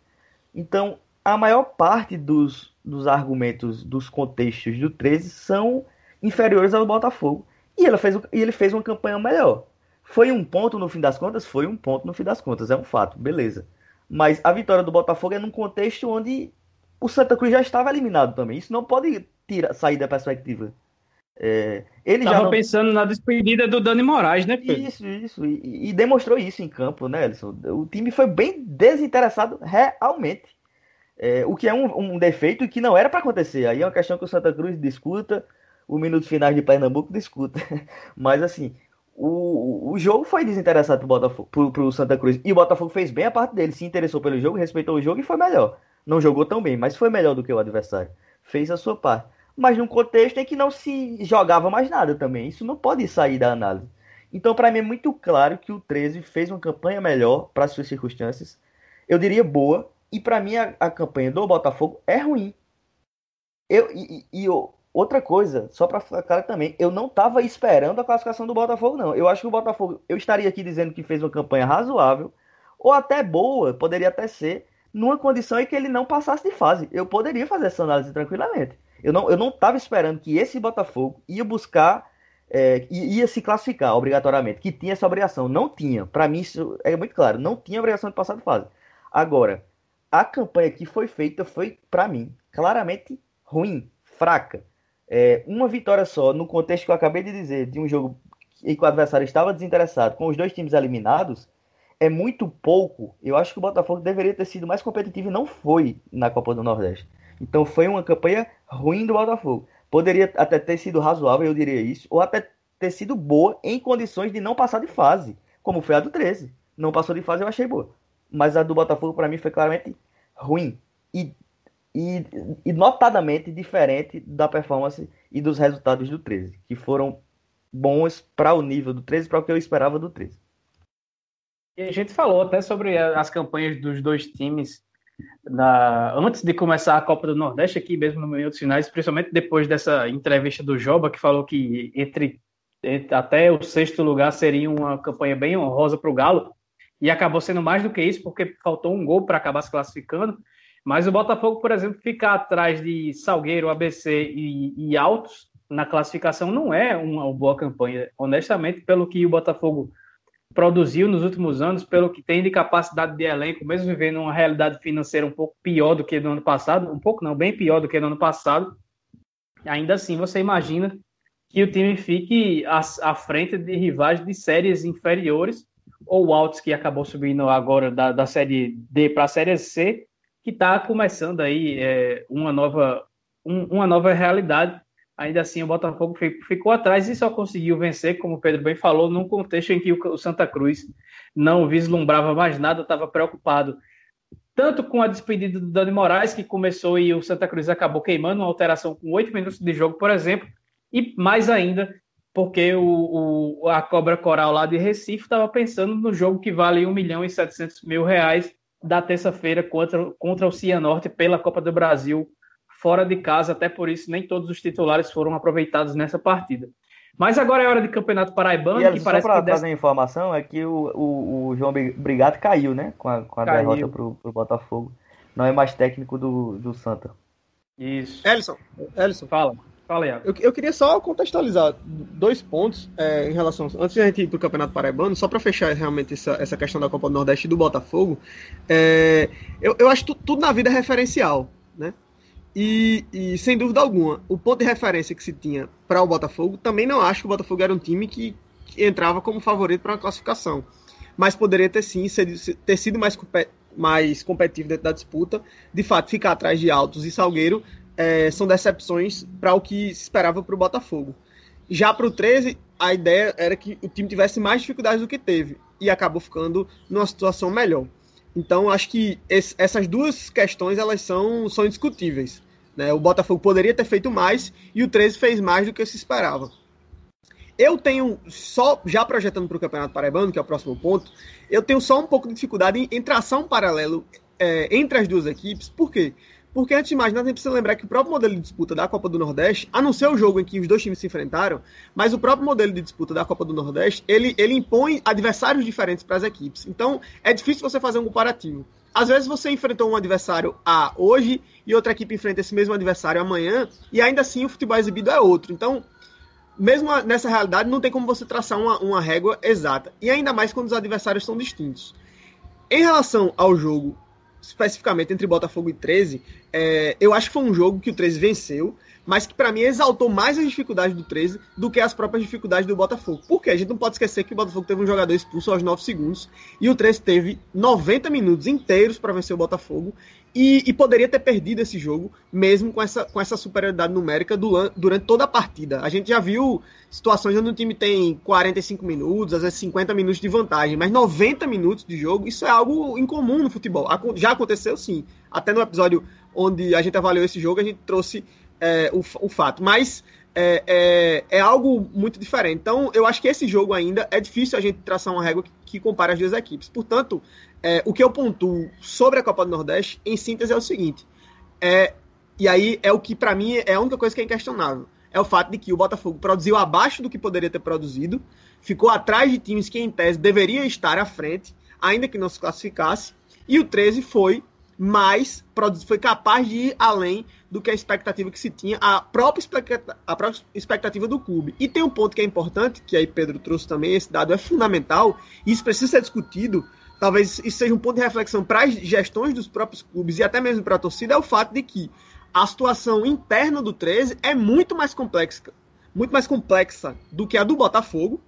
Então, a maior parte dos, dos argumentos, dos contextos do 13 são inferiores ao Botafogo. E ele fez, e ele fez uma campanha melhor. Foi um ponto no fim das contas? Foi um ponto no fim das contas, é um fato, beleza. Mas a vitória do Botafogo é num contexto onde o Santa Cruz já estava eliminado também. Isso não pode tirar, sair da perspectiva. É, ele Tava já não... pensando na despedida do Dani Moraes, né, Pedro? Isso, isso. E, e, demonstrou isso em campo, né, Elson? O time foi bem desinteressado realmente. É, o que é um, um defeito que não era para acontecer. Aí é uma questão que o Santa Cruz discuta o minuto final de Pernambuco discuta. Mas assim, o, o jogo foi desinteressado pro, Botafogo, pro, pro Santa Cruz. E o Botafogo fez bem a parte dele, se interessou pelo jogo, respeitou o jogo e foi melhor. Não jogou tão bem, mas foi melhor do que o adversário. Fez a sua parte. Mas num contexto em que não se jogava mais nada também. Isso não pode sair da análise. Então, para mim, é muito claro que o 13 fez uma campanha melhor para as suas circunstâncias. Eu diria boa. E para mim, a, a, campanha do Botafogo é ruim. Eu, e, e, e eu, Outra coisa, só para ficar claro também, eu não estava esperando a classificação do Botafogo, não. Eu acho que o Botafogo, eu estaria aqui dizendo que fez uma campanha razoável, ou até boa, poderia até ser, numa condição em que ele não passasse de fase. Eu poderia fazer essa análise tranquilamente. Eu não eu não estava esperando que esse Botafogo ia buscar, é, ia se classificar obrigatoriamente, que tinha essa obrigação. Não tinha. Para mim, isso é muito claro. Não tinha obrigação de passar de fase. Agora, a campanha que foi feita foi, para mim, claramente ruim, fraca é, uma vitória só, no contexto que eu acabei de dizer, de um jogo em que o adversário estava desinteressado, com os dois times eliminados, é muito pouco. Eu acho que o Botafogo deveria ter sido mais competitivo e não foi na Copa do Nordeste. Então foi uma campanha ruim do Botafogo. Poderia até ter sido razoável, eu diria isso, ou até ter sido boa em condições de não passar de fase, como foi a do 13. Não passou de fase, eu achei boa. Mas a do Botafogo, para mim, foi claramente ruim. E e, e notadamente diferente da performance e dos resultados do 13, que foram bons para o nível do 13, para o que eu esperava do 13. E a gente falou até sobre as campanhas dos dois times na, antes de começar a Copa do Nordeste, aqui mesmo no minutos finais, principalmente depois dessa entrevista do Joba, que falou que entre, entre até o sexto lugar seria uma campanha bem honrosa para o Galo, e acabou sendo mais do que isso, porque faltou um gol para acabar se classificando. Mas o Botafogo, por exemplo, ficar atrás de Salgueiro, ABC e, e Altos na classificação não é uma boa campanha. Honestamente, pelo que o Botafogo produziu nos últimos anos, pelo que tem de capacidade de elenco, mesmo vivendo uma realidade financeira um pouco pior do que no ano passado, um pouco não, bem pior do que no ano passado, ainda assim você imagina que o time fique à, à frente de rivais de séries inferiores, ou Altos, que acabou subindo agora da, da Série D para a Série C, que está começando aí é, uma, nova, um, uma nova realidade. Ainda assim, o Botafogo ficou atrás e só conseguiu vencer, como o Pedro bem falou, num contexto em que o Santa Cruz não vislumbrava mais nada, estava preocupado tanto com a despedida do Dani Moraes, que começou e o Santa Cruz acabou queimando uma alteração com oito minutos de jogo, por exemplo, e mais ainda porque o, o, a Cobra Coral lá de Recife estava pensando no jogo que vale 1 milhão e 700 mil reais da terça-feira contra, contra o Cianorte pela Copa do Brasil fora de casa, até por isso nem todos os titulares foram aproveitados nessa partida. Mas agora é hora de Campeonato Paraibano, e que parece só para que trazer informação é que o, o, o João Brigado caiu, né? Com a, com a derrota pro, pro Botafogo. Não é mais técnico do, do Santa. Isso. Ellison, Ellison. Fala. Fala, aí. Eu, eu queria só contextualizar dois pontos é, em relação. Antes de a gente ir para o Campeonato Paraibano, só para fechar realmente essa, essa questão da Copa do Nordeste e do Botafogo, é, eu, eu acho que tudo na vida é referencial, né? E, e, sem dúvida alguma, o ponto de referência que se tinha para o Botafogo, também não acho que o Botafogo era um time que, que entrava como favorito para uma classificação. Mas poderia ter sim ter sido mais, mais competitivo dentro da disputa. De fato, ficar atrás de Altos e Salgueiro é, são decepções para o que se esperava para o Botafogo. Já para o 13, a ideia era que o time tivesse mais dificuldades do que teve e acabou ficando numa situação melhor. Então, acho que esse, essas duas questões elas são, são indiscutíveis. Né? O Botafogo poderia ter feito mais e o 13 fez mais do que se esperava. Eu tenho só, já projetando para o Campeonato Paraibano, que é o próximo ponto, eu tenho só um pouco de dificuldade em, em traçar um paralelo é, entre as duas equipes. Por quê? Porque antes de mais nada, a gente precisa lembrar que o próprio modelo de disputa da Copa do Nordeste, a não ser o jogo em que os dois times se enfrentaram, mas o próprio modelo de disputa da Copa do Nordeste, ele, ele impõe adversários diferentes para as equipes. Então, é difícil você fazer um comparativo. Às vezes você enfrentou um adversário A hoje e outra equipe enfrenta esse mesmo adversário amanhã, e ainda assim o futebol exibido é outro. Então, mesmo nessa realidade, não tem como você traçar uma, uma régua exata. E ainda mais quando os adversários são distintos. Em relação ao jogo, especificamente entre Botafogo e 13, é, eu acho que foi um jogo que o 13 venceu, mas que para mim exaltou mais as dificuldades do 13 do que as próprias dificuldades do Botafogo. Porque a gente não pode esquecer que o Botafogo teve um jogador expulso aos 9 segundos e o 13 teve 90 minutos inteiros para vencer o Botafogo e, e, poderia ter perdido esse jogo mesmo com essa, com essa superioridade numérica do, durante toda a partida. A gente já viu situações onde o time tem 45 minutos, às vezes 50 minutos de vantagem, mas 90 minutos de jogo, isso é algo incomum no futebol. Já aconteceu sim. Até no episódio onde a gente avaliou esse jogo, a gente trouxe é, o, o fato. Mas é, é, é, algo muito diferente. Então, eu acho que esse jogo ainda é difícil a gente traçar uma régua que, que compare as duas equipes. Portanto, é, o que eu pontuo sobre a Copa do Nordeste, em síntese, é o seguinte. É, e aí é o que, para mim, é a única coisa que é inquestionável. É o fato de que o Botafogo produziu abaixo do que poderia ter produzido, ficou atrás de times que, em tese, deveriam estar à frente, ainda que não se classificasse, e o 13 foi mais foi capaz de ir além do que a expectativa que se tinha, a própria, a própria expectativa do clube. E tem um ponto que é importante, que aí Pedro trouxe também, esse dado é fundamental, e isso precisa ser discutido, talvez isso seja um ponto de reflexão para as gestões dos próprios clubes e até mesmo para a torcida, é o fato de que a situação interna do 13 é muito mais complexa, muito mais complexa do que a do Botafogo,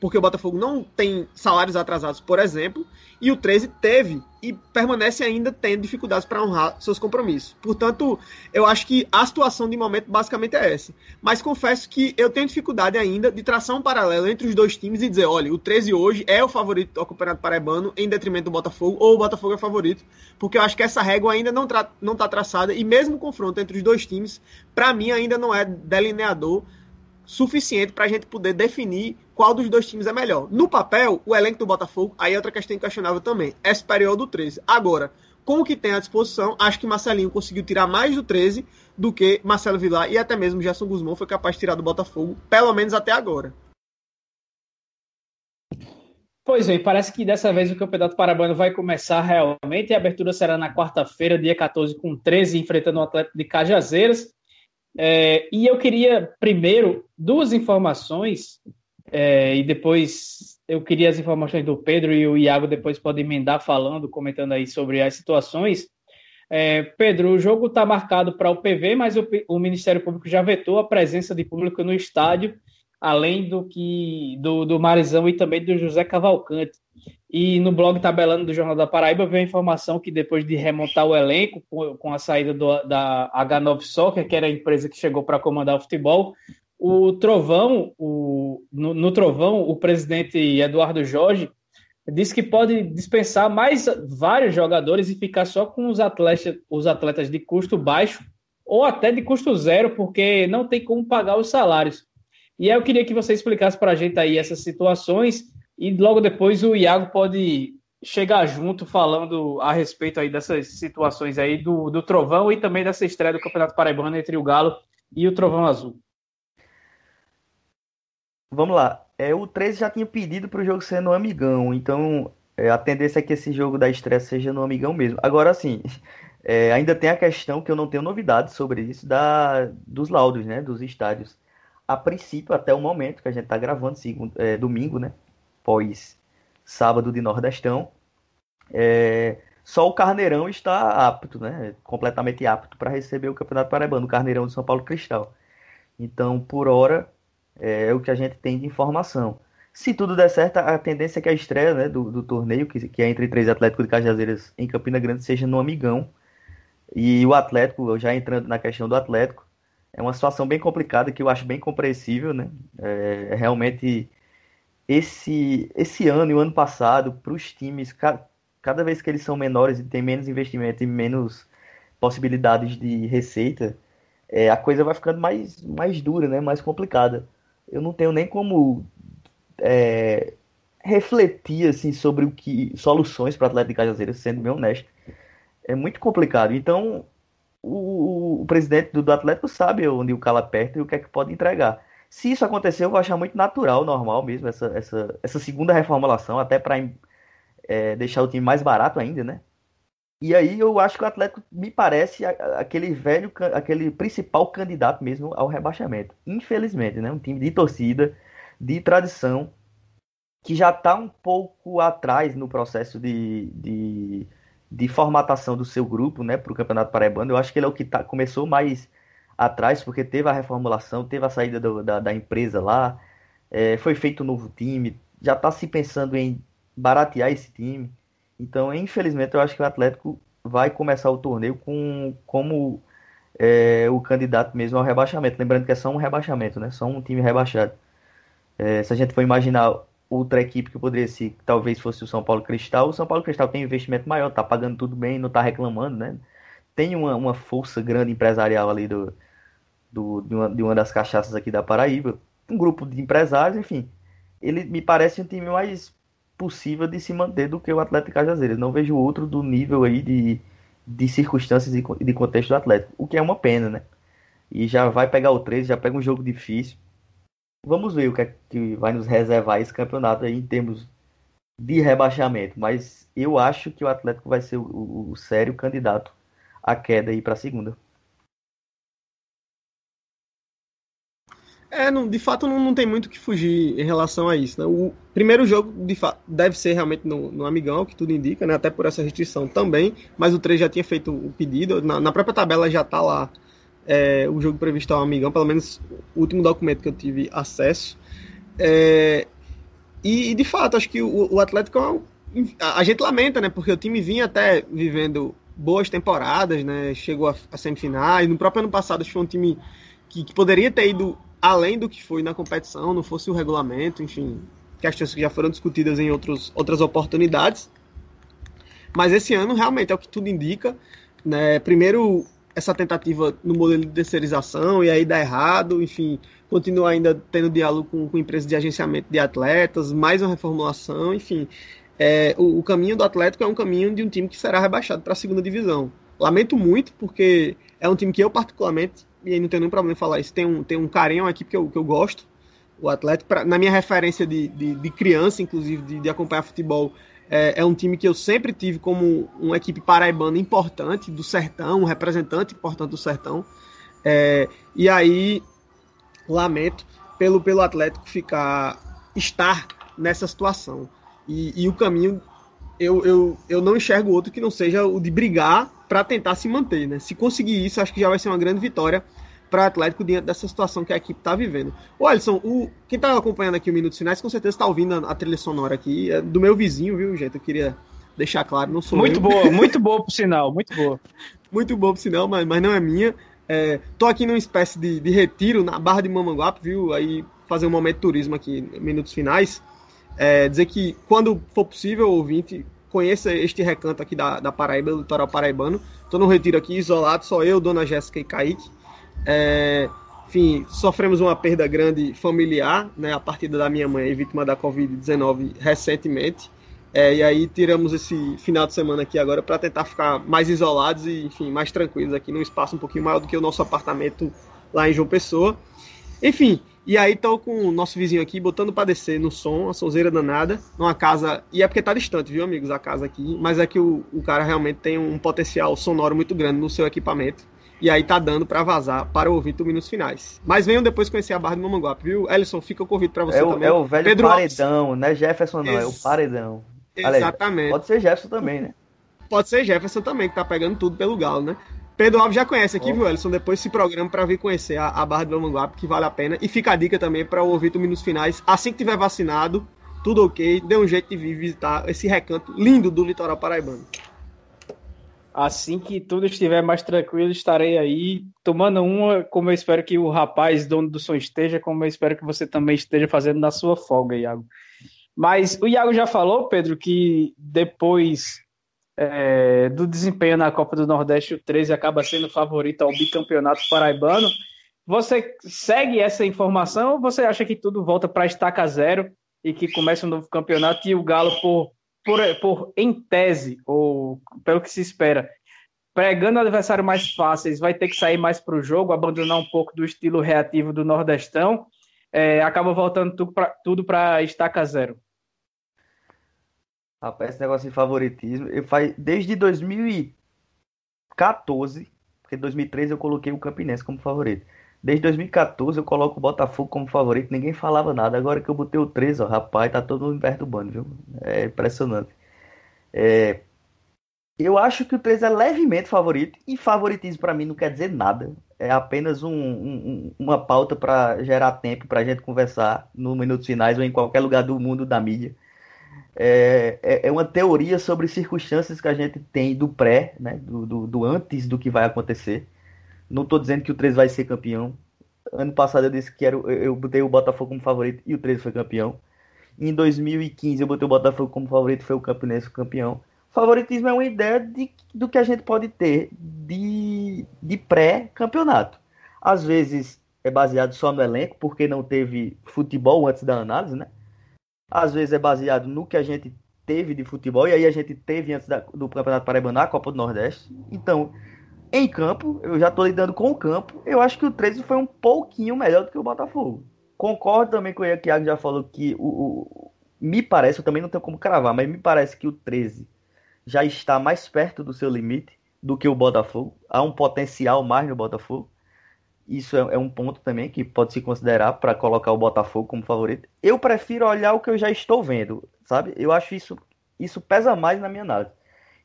porque o Botafogo não tem salários atrasados, por exemplo, e o 13 teve e permanece ainda tendo dificuldades para honrar seus compromissos. Portanto, eu acho que a situação de momento basicamente é essa. Mas confesso que eu tenho dificuldade ainda de traçar um paralelo entre os dois times e dizer, olha, o 13 hoje é o favorito do Campeonato Paraibano em detrimento do Botafogo, ou o Botafogo é favorito, porque eu acho que essa régua ainda não está não tá traçada, e mesmo o confronto entre os dois times, para mim ainda não é delineador suficiente para a gente poder definir qual dos dois times é melhor. No papel, o elenco do Botafogo, aí é outra questão questionável também, é superior do 13. Agora, com o que tem à disposição, acho que Marcelinho conseguiu tirar mais do 13 do que Marcelo Vilar e até mesmo Gerson Guzmão foi capaz de tirar do Botafogo, pelo menos até agora. Pois bem, parece que dessa vez o Campeonato Paraibano vai começar realmente. A abertura será na quarta-feira, dia 14, com 13, enfrentando o Atlético de Cajazeiras. É, e eu queria, primeiro, duas informações, é, e depois eu queria as informações do Pedro e o Iago depois podem emendar falando, comentando aí sobre as situações. É, Pedro, o jogo está marcado para o PV, mas o, o, Ministério Público já vetou a presença de público no estádio, além do que do, do Marizão e também do José Cavalcante. E no blog Tabelando do Jornal da Paraíba veio a informação que depois de remontar o elenco com, com a saída do, da H9 Soccer, que era a empresa que chegou para comandar o futebol, o Trovão, o, no, no, Trovão, o presidente Eduardo Jorge disse que pode dispensar mais vários jogadores e ficar só com os atletas, os atletas de custo baixo ou até de custo zero, porque não tem como pagar os salários. E aí eu queria que você explicasse para a gente aí essas situações e logo depois o Iago pode chegar junto falando a respeito aí dessas situações aí do, do Trovão e também dessa estreia do Campeonato Paraibano entre o Galo e o Trovão Azul. Vamos lá. É, o 13 já tinha pedido para o jogo ser no Amigão, então é, a tendência é que esse jogo da estreia seja no Amigão mesmo. Agora, assim, é, ainda tem a questão que eu não tenho novidades sobre isso da, dos laudos, né, dos estádios. A princípio, até o momento que a gente está gravando, segundo, é, domingo, né, pós sábado de Nordestão, é, só o Carneirão está apto, né, completamente apto para receber o Campeonato Paraibano, o Carneirão de São Paulo Cristal. Então, por hora, é, é o que a gente tem de informação. Se tudo der certo, a tendência é que a estreia né, do, do torneio, que, que é entre três Atléticos de Cajazeiras em Campina Grande, seja no Amigão. E o Atlético, já entrando na questão do Atlético, é uma situação bem complicada que eu acho bem compreensível, né? É, é realmente esse, esse ano e o ano passado, para os times, ca, cada vez que eles são menores e têm menos investimento e menos possibilidades de receita, é, a coisa vai ficando mais, mais dura, né? mais complicada. Eu não tenho nem como é, refletir assim, sobre o que soluções para o Atlético de Cajazeiras, sendo bem honesto. É muito complicado. Então, o, o presidente do, do, Atlético sabe onde o cala aperta e o que é que pode entregar. Se isso acontecer, eu vou achar muito natural, normal mesmo, essa, essa, essa segunda reformulação, até para é, deixar o time mais barato ainda, né? E aí eu acho que o Atlético me parece aquele velho, aquele principal candidato mesmo ao rebaixamento. Infelizmente, né? Um time de torcida, de tradição, que já está um pouco atrás no processo de, de, de, formatação do seu grupo, né? Para o Campeonato Paraibano. Eu acho que ele é o que tá, começou mais atrás, porque teve a reformulação, teve a saída do, da, da, empresa lá, é, foi feito um novo time, já está se pensando em baratear esse time. Então, infelizmente, eu acho que o Atlético vai começar o torneio com como é, o candidato mesmo ao rebaixamento. Lembrando que é só um rebaixamento, né? Só um time rebaixado. É, se a gente for imaginar outra equipe que poderia ser, talvez fosse o São Paulo Cristal, o São Paulo Cristal tem um investimento maior, tá pagando tudo bem, não tá reclamando, né? Tem uma, uma força grande empresarial ali do, do, de, uma, de uma das cachaças aqui da Paraíba, um grupo de empresários, enfim. Ele me parece um time mais possível de se manter do que o Atlético Cajazeiras. Não vejo outro do nível aí de, de circunstâncias e de contexto do Atlético, o que é uma pena, né? E já vai pegar o 13, já pega um jogo difícil. Vamos ver o que, é que vai nos reservar esse campeonato aí em termos de rebaixamento, mas eu acho que o Atlético vai ser o, o, o sério candidato à queda aí para a segunda. É, não, de fato não, não tem muito o que fugir em relação a isso. Né? O primeiro jogo de fato, deve ser realmente no, no Amigão, que tudo indica, né? até por essa restrição também, mas o 3 já tinha feito o pedido, na, na própria tabela já está lá é, o jogo previsto ao Amigão, pelo menos o último documento que eu tive acesso. É, e, e, de fato, acho que o, o Atlético é um, a gente lamenta, né? Porque o time vinha até vivendo boas temporadas, né? Chegou a, a semifinais. No próprio ano passado, acho que foi um time que, que poderia ter ido além do que foi na competição, não fosse o regulamento, enfim, questões que já foram discutidas em outros, outras oportunidades. Mas esse ano realmente é o que tudo indica. Né? Primeiro, essa tentativa no modelo de terceirização, e aí dá errado, enfim, continua ainda tendo diálogo com, com empresas de agenciamento de atletas, mais uma reformulação, enfim. É, o, o, caminho do Atlético é um caminho de um time que será rebaixado para a segunda divisão. Lamento muito, porque é um time que eu, particularmente, e aí não tenho nenhum problema em falar isso, tem um, tem um carinho, uma equipe que eu, que eu gosto, o Atlético, pra, na minha referência de, de, de criança, inclusive, de, de, acompanhar futebol, é, é, um time que eu sempre tive como uma equipe paraibana importante do Sertão, um representante importante do Sertão. É, e aí, lamento pelo, pelo Atlético ficar, estar nessa situação. E, e o caminho, eu, eu, eu não enxergo outro que não seja o de brigar para tentar se manter, né? Se conseguir isso, acho que já vai ser uma grande vitória para o Atlético diante dessa situação que a equipe está vivendo. O Alisson, o, quem está acompanhando aqui o Minutos Finais, com certeza está ouvindo a, a, trilha sonora aqui, é do meu vizinho, viu, gente? Eu queria deixar claro, não sou Muito eu. boa, muito boa por sinal, muito boa. muito boa por sinal, mas, mas não é minha. É, tô aqui numa espécie de, de retiro na Barra de Mamanguape, viu? Aí fazer um momento de turismo aqui, Minutos Finais. É, dizer que quando for possível, ouvinte, conheça este recanto aqui da, da Paraíba, do litoral paraibano. Estou no retiro aqui, isolado, só eu, Dona Jéssica e Kaique. É, enfim, sofremos uma perda grande familiar, né, a partir da minha mãe, vítima da Covid-19 recentemente. É, e aí tiramos esse final de semana aqui agora para tentar ficar mais isolados e, enfim, mais tranquilos aqui num espaço um pouquinho maior do que o nosso apartamento lá em João Pessoa. Enfim, e aí tô com o nosso vizinho aqui botando para descer no som, a sonzeira danada, numa casa. E é porque tá distante, viu, amigos, a casa aqui. Mas é que o, o cara realmente tem um potencial sonoro muito grande no seu equipamento. E aí tá dando para vazar para ouvir do Minutos Finais. Mas venham depois conhecer a Barra do Mamanguape, viu? Ellison, fica o convite para você é o, também. É o velho Pedro paredão, Alves. não é Jefferson não, Ex é o paredão. Exatamente. pode ser Jefferson também, né? Pode ser Jefferson também, que tá pegando tudo pelo Galo, né? Pedro Alves já conhece aqui, oh. viu, Ellison? Depois se programa para vir conhecer a, a Barra do Mamanguape, que vale a pena. E fica a dica também para ouvir do Minutos Finais. Assim que tiver vacinado, tudo ok, dê um jeito de vir visitar esse recanto lindo do litoral paraibano. Assim que tudo estiver mais tranquilo, estarei aí tomando uma, como eu espero que o rapaz, dono do som, esteja, como eu espero que você também esteja fazendo na sua folga, Iago. Mas o Iago já falou, Pedro, que depois é, do desempenho na Copa do Nordeste, o 13 acaba sendo favorito ao bicampeonato paraibano. Você segue essa informação ou você acha que tudo volta para estaca zero e que começa um novo campeonato e o Galo, por por, por em tese, ou pelo que se espera, pregando adversários mais fáceis, vai ter que sair mais para o jogo, abandonar um pouco do estilo reativo do Nordestão, é, acaba voltando tudo para estaca zero. Rapaz, esse negócio de favoritismo, eu faz desde 2014, porque em 2013 eu coloquei o Campinense como favorito. Desde 2014 eu coloco o Botafogo como favorito, ninguém falava nada. Agora que eu botei o 13, ó, rapaz, tá todo mundo perturbando, viu? É impressionante. É... Eu acho que o 13 é levemente favorito, e favoritismo para mim não quer dizer nada. É apenas um, um, uma pauta para gerar tempo para gente conversar no Minutos Finais ou em qualquer lugar do mundo da mídia. É, é, é, uma teoria sobre circunstâncias que a gente tem do pré, né, do, do, do antes do que vai acontecer. Não estou dizendo que o 13 vai ser campeão. Ano passado eu disse que era, eu botei o Botafogo como favorito e o 13 foi campeão. Em 2015 eu botei o Botafogo como favorito e foi o Campinense campeão. Favoritismo é uma ideia de, do que a gente pode ter de, de pré-campeonato. Às vezes é baseado só no elenco, porque não teve futebol antes da análise, né? Às vezes é baseado no que a gente teve de futebol, e aí a gente teve antes da, do Campeonato Paraibano a Copa do Nordeste. Então, em campo, eu já estou lidando com o campo, eu acho que o 13 foi um pouquinho melhor do que o Botafogo. Concordo também com o Iago já falou que o, o, me parece, eu também não tenho como cravar, mas me parece que o 13 já está mais perto do seu limite do que o Botafogo. Há um potencial mais no Botafogo. Isso é, é um ponto também que pode se considerar para colocar o Botafogo como favorito. Eu prefiro olhar o que eu já estou vendo, sabe? Eu acho isso isso pesa mais na minha análise.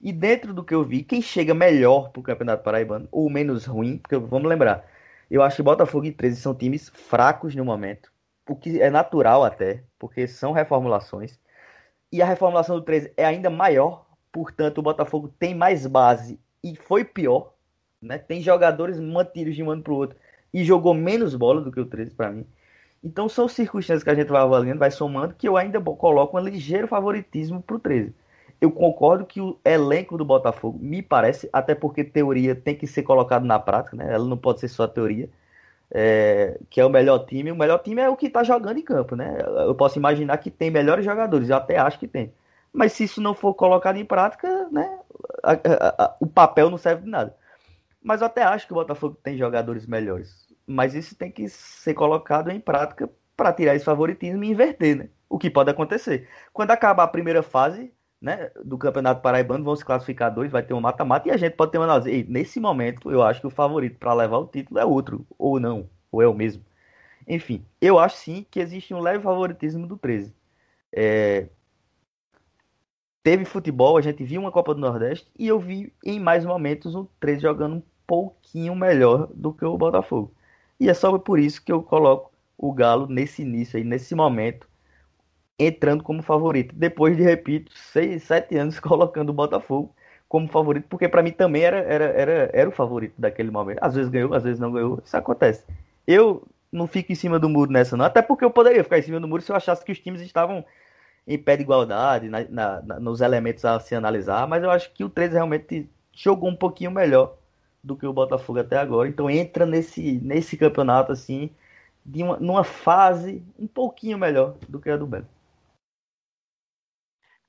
E dentro do que eu vi, quem chega melhor pro Campeonato Paraibano, ou menos ruim, porque vamos lembrar, eu acho que Botafogo e 13 são times fracos no momento, o que é natural até, porque são reformulações. E a reformulação do 13 é ainda maior, portanto o Botafogo tem mais base e foi pior, né? Tem jogadores mantidos de um ano pro outro e jogou menos bola do que o 13 para mim. Então são circunstâncias que a gente vai avaliando, vai somando, que eu ainda coloco um ligeiro favoritismo pro 13. Eu concordo que o elenco do Botafogo me parece, até porque teoria tem que ser colocada na prática, né? Ela não pode ser só teoria. É, que é o melhor time. O melhor time é o que está jogando em campo, né? Eu posso imaginar que tem melhores jogadores, eu até acho que tem. Mas se isso não for colocado em prática, né? A, a, a, o papel não serve de nada. Mas eu até acho que o Botafogo tem jogadores melhores. Mas isso tem que ser colocado em prática para tirar esse favoritismo e inverter, né? O que pode acontecer. Quando acabar a primeira fase, né, do Campeonato Paraibano, vão se classificar dois, vai ter um mata-mata, e a gente pode ter uma análise. E nesse momento, eu acho que o favorito para levar o título é outro, ou não, ou é o mesmo. Enfim, eu acho sim que existe um leve favoritismo do 13. É... Teve futebol, a gente viu uma Copa do Nordeste, e eu vi em mais momentos o 13 jogando um pouquinho melhor do que o Botafogo. E é só por isso que eu coloco o Galo nesse início aí, nesse momento, entrando como favorito. Depois de, repito, seis, sete anos colocando o Botafogo como favorito, porque para mim também era, era, era, era o favorito daquele momento. Às vezes ganhou, às vezes não ganhou. Isso acontece. Eu não fico em cima do muro nessa, não. Até porque eu poderia ficar em cima do muro se eu achasse que os times estavam em pé de igualdade, na, na, nos elementos a se analisar. Mas eu acho que o 13 realmente jogou um pouquinho melhor do que o Botafogo até agora. Então entra nesse, nesse campeonato assim, de uma, numa fase um pouquinho melhor do que a do Belo.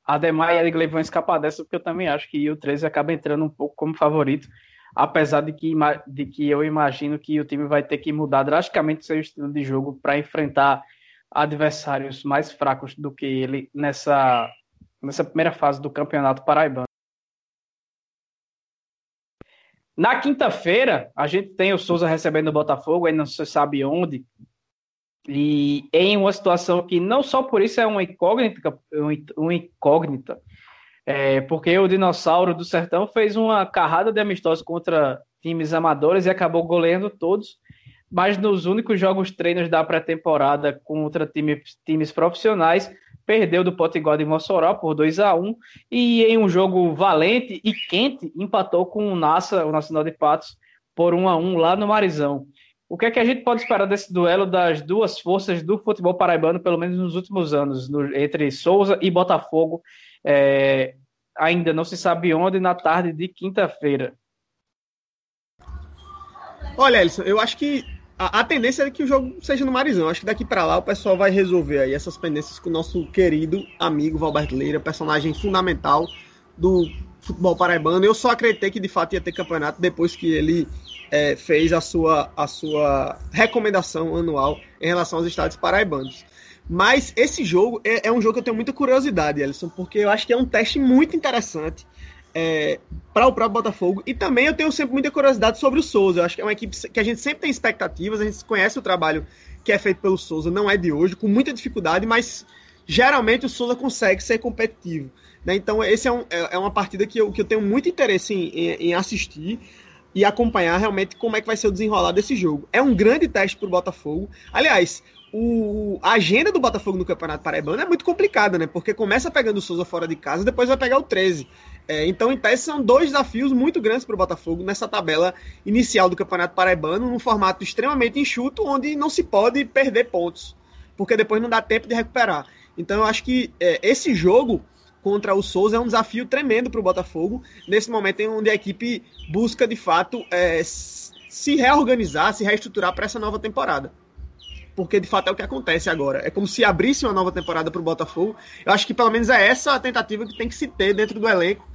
Ademar e Edgley vão escapar dessa, porque eu também acho que o 13 acaba entrando um pouco como favorito, apesar de que, de que eu imagino que o time vai ter que mudar drasticamente seu estilo de jogo para enfrentar adversários mais fracos do que ele nessa, nessa primeira fase do Campeonato Paraibano. Na quinta-feira, a gente tem o Souza recebendo o Botafogo, ainda não se sabe onde, e em uma situação que não só por isso é uma incógnita, uma incógnita é, porque o Dinossauro do Sertão fez uma carrada de amistosos contra times amadores e acabou goleando todos, mas nos únicos jogos treinos da pré-temporada contra time, times profissionais, perdeu do Potiguar de Mossoró por 2 a 1 e em um jogo valente e quente empatou com o Nassa, o Nacional de Patos, por 1 a 1 lá no Marizão. O que é que a gente pode esperar desse duelo das duas forças do futebol paraibano, pelo menos nos últimos anos, no, entre Souza e Botafogo? É, ainda não se sabe onde, na tarde de quinta-feira. Olha, Elson, eu acho que a, a, tendência é que o jogo seja no Marizão. Acho que daqui para lá o pessoal vai resolver aí essas pendências com o nosso querido amigo Valberto Leira, personagem fundamental do futebol paraibano. Eu só acreditei que de fato ia ter campeonato depois que ele é, fez a sua, a sua recomendação anual em relação aos estados paraibanos. Mas esse jogo é, é, um jogo que eu tenho muita curiosidade, Ellison, porque eu acho que é um teste muito interessante é, para o próprio Botafogo. E também eu tenho sempre muita curiosidade sobre o Souza. Eu acho que é uma equipe que a gente sempre tem expectativas, a gente conhece o trabalho que é feito pelo Souza, não é de hoje, com muita dificuldade, mas geralmente o Souza consegue ser competitivo. Né? Então, esse é, um, é, é, uma partida que eu, que eu tenho muito interesse em, em, em assistir e acompanhar realmente como é que vai ser o desenrolar desse jogo. É um grande teste para o Botafogo. Aliás, o, a agenda do Botafogo no Campeonato Paraibano é muito complicada, né? Porque começa pegando o Souza fora de casa, depois vai pegar o 13. É, então, em tese, são dois desafios muito grandes para o Botafogo nessa tabela inicial do Campeonato Paraibano, num formato extremamente enxuto, onde não se pode perder pontos, porque depois não dá tempo de recuperar. Então, eu acho que é, esse jogo contra o Souza é um desafio tremendo para o Botafogo, nesse momento em onde a equipe busca, de fato, é, se reorganizar, se reestruturar para essa nova temporada. Porque de fato é o que acontece agora. É como se abrisse uma nova temporada para o Botafogo. Eu acho que pelo menos é essa a tentativa que tem que se ter dentro do elenco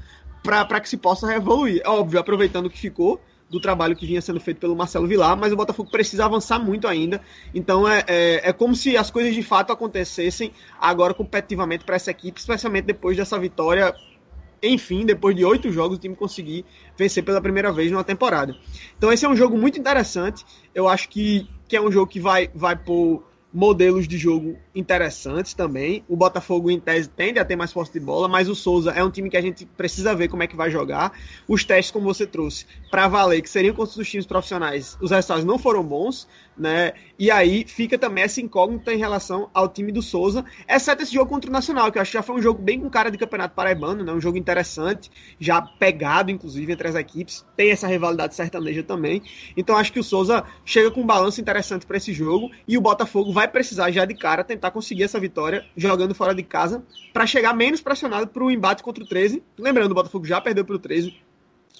para que se possa evoluir. É óbvio, aproveitando o que ficou, do trabalho que vinha sendo feito pelo Marcelo Vilar, mas o Botafogo precisa avançar muito ainda. Então é, é, é como se as coisas de fato acontecessem agora competitivamente para essa equipe, especialmente depois dessa vitória. Enfim, depois de oito jogos, o time conseguir vencer pela primeira vez numa temporada. Então, esse é um jogo muito interessante. Eu acho que, que é um jogo que vai, vai pôr modelos de jogo interessantes também. O Botafogo, em tese, tende a ter mais posse de bola, mas o Souza é um time que a gente precisa ver como é que vai jogar. Os testes, como você trouxe, para valer, que seriam contra os times profissionais, os resultados não foram bons, né? E aí fica também essa incógnita em relação ao time do Souza, exceto esse jogo contra o Nacional, que eu acho que já foi um jogo bem com cara de campeonato paraibano, né? Um jogo interessante, já pegado, inclusive, entre as equipes. Tem essa rivalidade sertaneja também. Então acho que o Souza chega com um balanço interessante para esse jogo e o Botafogo vai precisar já de cara tentar conseguir essa vitória jogando fora de casa para chegar menos pressionado para o embate contra o 13. Lembrando, o Botafogo já perdeu para o 13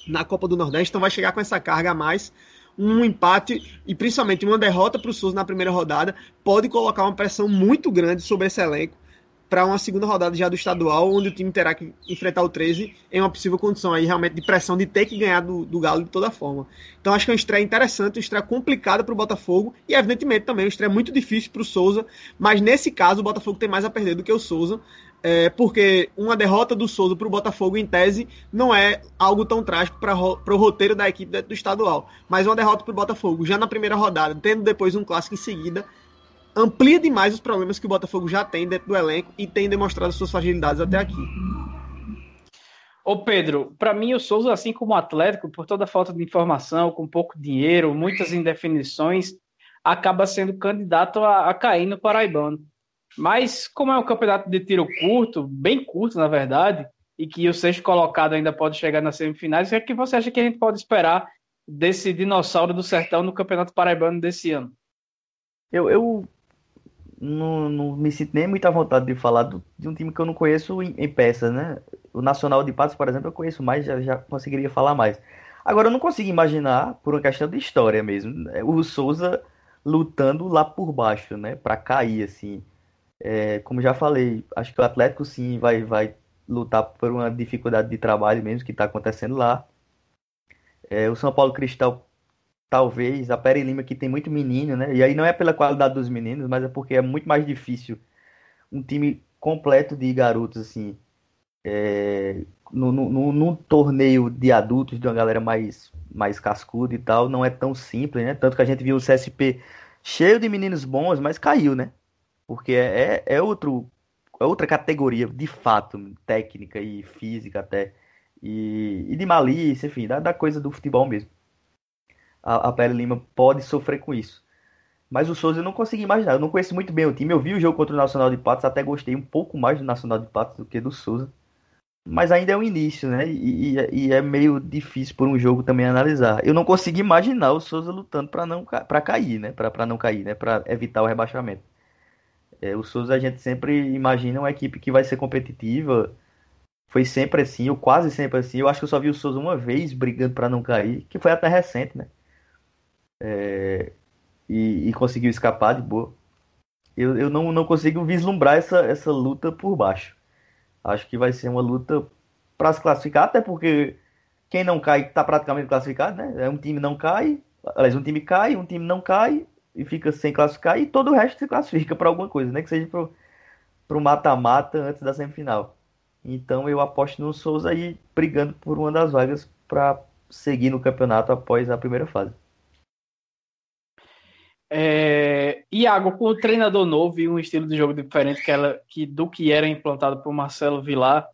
na Copa do Nordeste, então vai chegar com essa carga a mais um empate e principalmente uma derrota para o Souza na primeira rodada pode colocar uma pressão muito grande sobre esse elenco para uma segunda rodada já do estadual, onde o time terá que enfrentar o 13 em uma possível condição aí realmente de pressão de ter que ganhar do, do Galo de toda forma. Então acho que é uma estreia interessante, uma estreia complicada para o Botafogo e evidentemente também uma estreia muito difícil para o Souza, mas nesse caso o Botafogo tem mais a perder do que o Souza, é, porque uma derrota do Souza para o Botafogo, em tese, não é algo tão trágico para o roteiro da equipe do estadual. Mas uma derrota para o Botafogo, já na primeira rodada, tendo depois um clássico em seguida, amplia demais os problemas que o Botafogo já tem dentro do elenco e tem demonstrado suas fragilidades até aqui. Ô Pedro, para mim o Souza, assim como o Atlético, por toda a falta de informação, com pouco dinheiro, muitas indefinições, acaba sendo candidato a, a cair no Paraibano. Mas, como é um campeonato de tiro curto, bem curto, na verdade, e que o sexto colocado ainda pode chegar nas semifinais, o que, é que você acha que a gente pode esperar desse dinossauro do sertão no Campeonato Paraibano desse ano? Eu, eu não, não me sinto nem muita vontade de falar do, de um time que eu não conheço em, em, peças, né? O Nacional de Patos, por exemplo, eu conheço mais, já, já conseguiria falar mais. Agora, eu não consigo imaginar, por uma questão de história mesmo, o Souza lutando lá por baixo, né? Para cair, assim. É, como já falei, acho que o Atlético sim vai, vai lutar por uma dificuldade de trabalho mesmo que está acontecendo lá. É, o São Paulo Cristal, talvez, a Pere Lima, que tem muito menino, né? E aí não é pela qualidade dos meninos, mas é porque é muito mais difícil um time completo de garotos, assim, é, no, no, num torneio de adultos, de uma galera mais, mais cascuda e tal, não é tão simples, né? Tanto que a gente viu o CSP cheio de meninos bons, mas caiu, né? Porque é, é, é outro, é outra categoria, de fato, técnica e física até. E, e de malícia, enfim, da, da coisa do futebol mesmo. A, a Pele Lima pode sofrer com isso. Mas o Souza eu não consegui imaginar. Eu não conheço muito bem o time. Eu vi o jogo contra o Nacional de Patos, até gostei um pouco mais do Nacional de Patos do que do Souza. Mas ainda é o início, né? E, e, e é meio difícil por um jogo também analisar. Eu não consegui imaginar o Souza lutando para não para cair, né? Para não cair, né? Para evitar o rebaixamento. É, o Souza a gente sempre imagina uma equipe que vai ser competitiva. Foi sempre assim, ou quase sempre assim. Eu acho que eu só vi o Souza uma vez brigando para não cair, que foi até recente, né? É, e, e, conseguiu escapar de boa. Eu, eu não, não consigo vislumbrar essa, essa luta por baixo. Acho que vai ser uma luta para se classificar, até porque quem não cai está praticamente classificado, né? É um time não cai, aliás, um time cai, um time não cai, e fica sem classificar e todo o resto se classifica para alguma coisa, né? Que seja para o mata-mata antes da semifinal. Então eu aposto no Souza aí brigando por uma das vagas para seguir no campeonato após a primeira fase. É, Iago, com o treinador novo e um estilo de jogo diferente que ela, que, do que era implantado por Marcelo Vilar,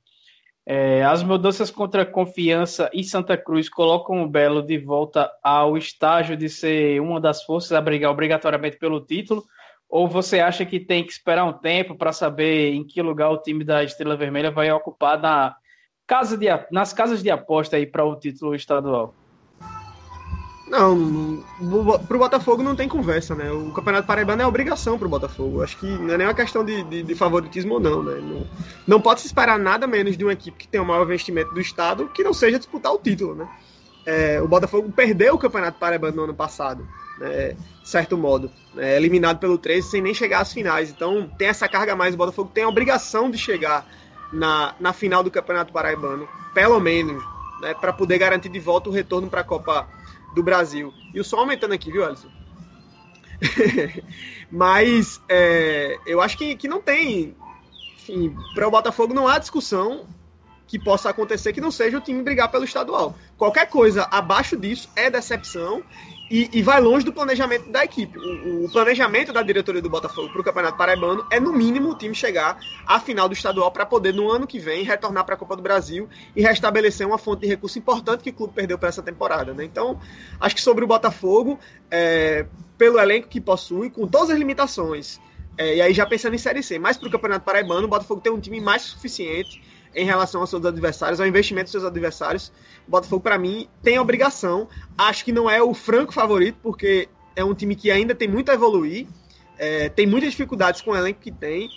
é, as mudanças contra Confiança e Santa Cruz colocam o Belo de volta ao estágio de ser uma das forças a brigar obrigatoriamente pelo título? Ou você acha que tem que esperar um tempo para saber em que lugar o time da Estrela Vermelha vai ocupar na casa de, nas casas de aposta aí para o título estadual? Não, pro Botafogo não tem conversa, né? O Campeonato Paraibano é obrigação pro Botafogo. Acho que não é nem uma questão de, de, de favoritismo ou não, né? Não, não, pode se esperar nada menos de uma equipe que tem o maior investimento do Estado que não seja disputar o título, né? É, o Botafogo perdeu o Campeonato Paraibano no ano passado, né? de certo modo. Né? Eliminado pelo 13 sem nem chegar às finais. Então tem essa carga a mais. O Botafogo tem a obrigação de chegar na, na final do Campeonato Paraibano, pelo menos, né? para poder garantir de volta o retorno para a Copa do Brasil. E o som aumentando aqui, viu, Alisson? Mas é, eu acho que, que não tem. Para o Botafogo não há discussão que possa acontecer que não seja o time brigar pelo estadual. Qualquer coisa abaixo disso é decepção e, e, vai longe do planejamento da equipe. O, o planejamento da diretoria do Botafogo para o Campeonato Paraibano é, no mínimo, o time chegar à final do estadual para poder, no ano que vem, retornar para a Copa do Brasil e restabelecer uma fonte de recurso importante que o clube perdeu para essa temporada. Né? Então, acho que sobre o Botafogo, é, pelo elenco que possui, com todas as limitações, é, e aí já pensando em Série C, mas para o Campeonato Paraibano, o Botafogo tem um time mais suficiente em relação aos seus adversários, ao investimento dos seus adversários. O Botafogo, para mim, tem obrigação. Acho que não é o franco favorito, porque é um time que ainda tem muito a evoluir, é, tem muitas dificuldades com o elenco que tem,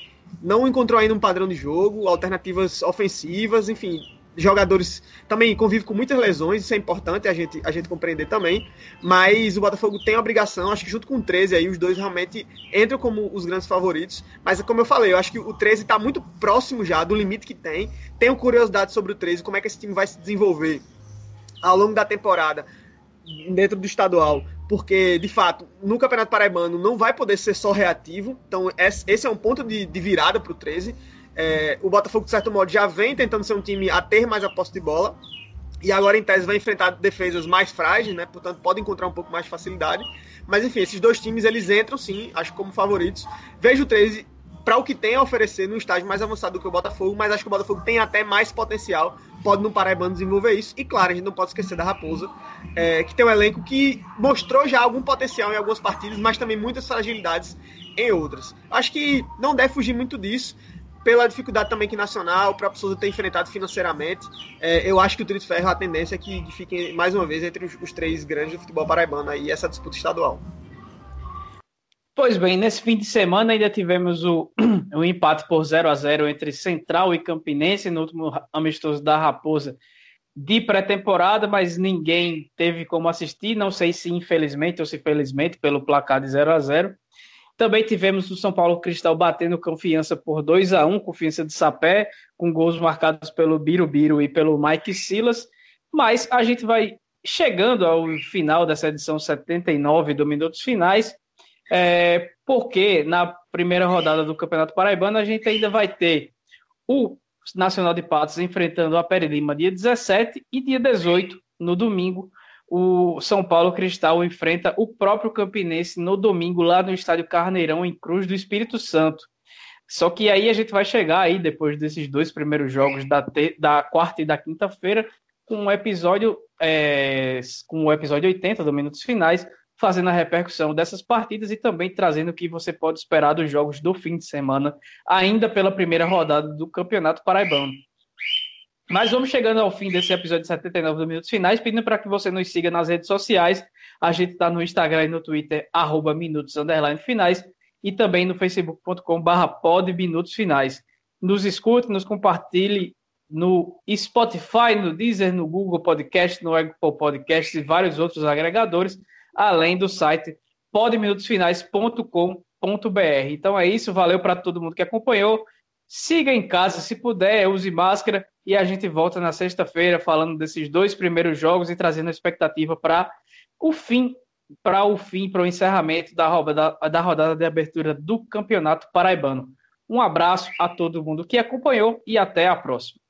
não encontrou ainda um padrão de jogo, alternativas ofensivas, enfim, jogadores também convive com muitas lesões, isso é importante a gente, a gente compreender também. Mas o Botafogo tem a obrigação, acho que junto com o 13 aí, os dois realmente entram como os grandes favoritos. Mas como eu falei, eu acho que o 13 está muito próximo já do limite que tem. Tenho curiosidade sobre o 13, como é que esse time vai se desenvolver ao longo da temporada dentro do estadual. Porque, de fato, no Campeonato Paraibano não vai poder ser só reativo. Então, esse é um ponto de, de virada para o 13 é, o Botafogo, de certo modo, já vem tentando ser um time a ter mais a posse de bola. E agora, em tese, vai enfrentar defesas mais frágeis, né? Portanto, pode encontrar um pouco mais de facilidade. Mas, enfim, esses dois times, eles entram, sim, acho como favoritos. Vejo o 13 para o que tem a oferecer no estágio mais avançado do que o Botafogo, mas acho que o Botafogo tem até mais potencial, pode no Paraibano desenvolver isso. E claro, a gente não pode esquecer da Raposa, é, que tem um elenco que mostrou já algum potencial em algumas partidas, mas também muitas fragilidades em outras. Acho que não deve fugir muito disso pela dificuldade também que Nacional, o próprio Souza tem enfrentado financeiramente, é, eu acho que o Trio Ferro, a tendência é que fique mais uma vez entre os, os três grandes do futebol paraibano aí, essa disputa estadual. Pois bem, nesse fim de semana ainda tivemos o, o empate por 0 a 0 entre Central e Campinense no último amistoso da Raposa de pré-temporada, mas ninguém teve como assistir, não sei se infelizmente ou se felizmente, pelo placar de 0 a 0 Também tivemos o São Paulo Cristal batendo confiança por 2 a 1 confiança de Sapé, com gols marcados pelo Birubiru e pelo Mike Silas. Mas a gente vai chegando ao final dessa edição 79 do Minutos Finais, é, porque na primeira rodada do Campeonato Paraibano a gente ainda vai ter o Nacional de Patos enfrentando a Pere Lima dia 17 e dia 18, no domingo, o São Paulo Cristal enfrenta o próprio Campinense no domingo lá no estádio Carneirão em Cruz do Espírito Santo. Só que aí a gente vai chegar aí depois desses dois primeiros jogos da, da quarta e da quinta-feira com o episódio é, com o episódio 80 do Minutos Finais, fazendo a repercussão dessas partidas e também trazendo o que você pode esperar dos jogos do fim de semana, ainda pela primeira rodada do Campeonato Paraibano. Mas vamos chegando ao fim desse episódio 79 do Minutos Finais, pedindo para que você nos siga nas redes sociais. A gente está no Instagram e no Twitter, arroba Minutos Finais, e também no facebook.com barra pod Minutos Finais. Nos escute, nos compartilhe no Spotify, no Deezer, no Google Podcast, no Apple Podcast e vários outros agregadores, além do site podminutosfinais.com.br. Então é isso, valeu para todo mundo que acompanhou. Siga em casa, se puder, use máscara e a gente volta na sexta-feira falando desses dois primeiros jogos e trazendo a expectativa para o fim, para o fim, para o encerramento da rodada, da rodada de abertura do Campeonato Paraibano. Um abraço a todo mundo que acompanhou e até a próxima.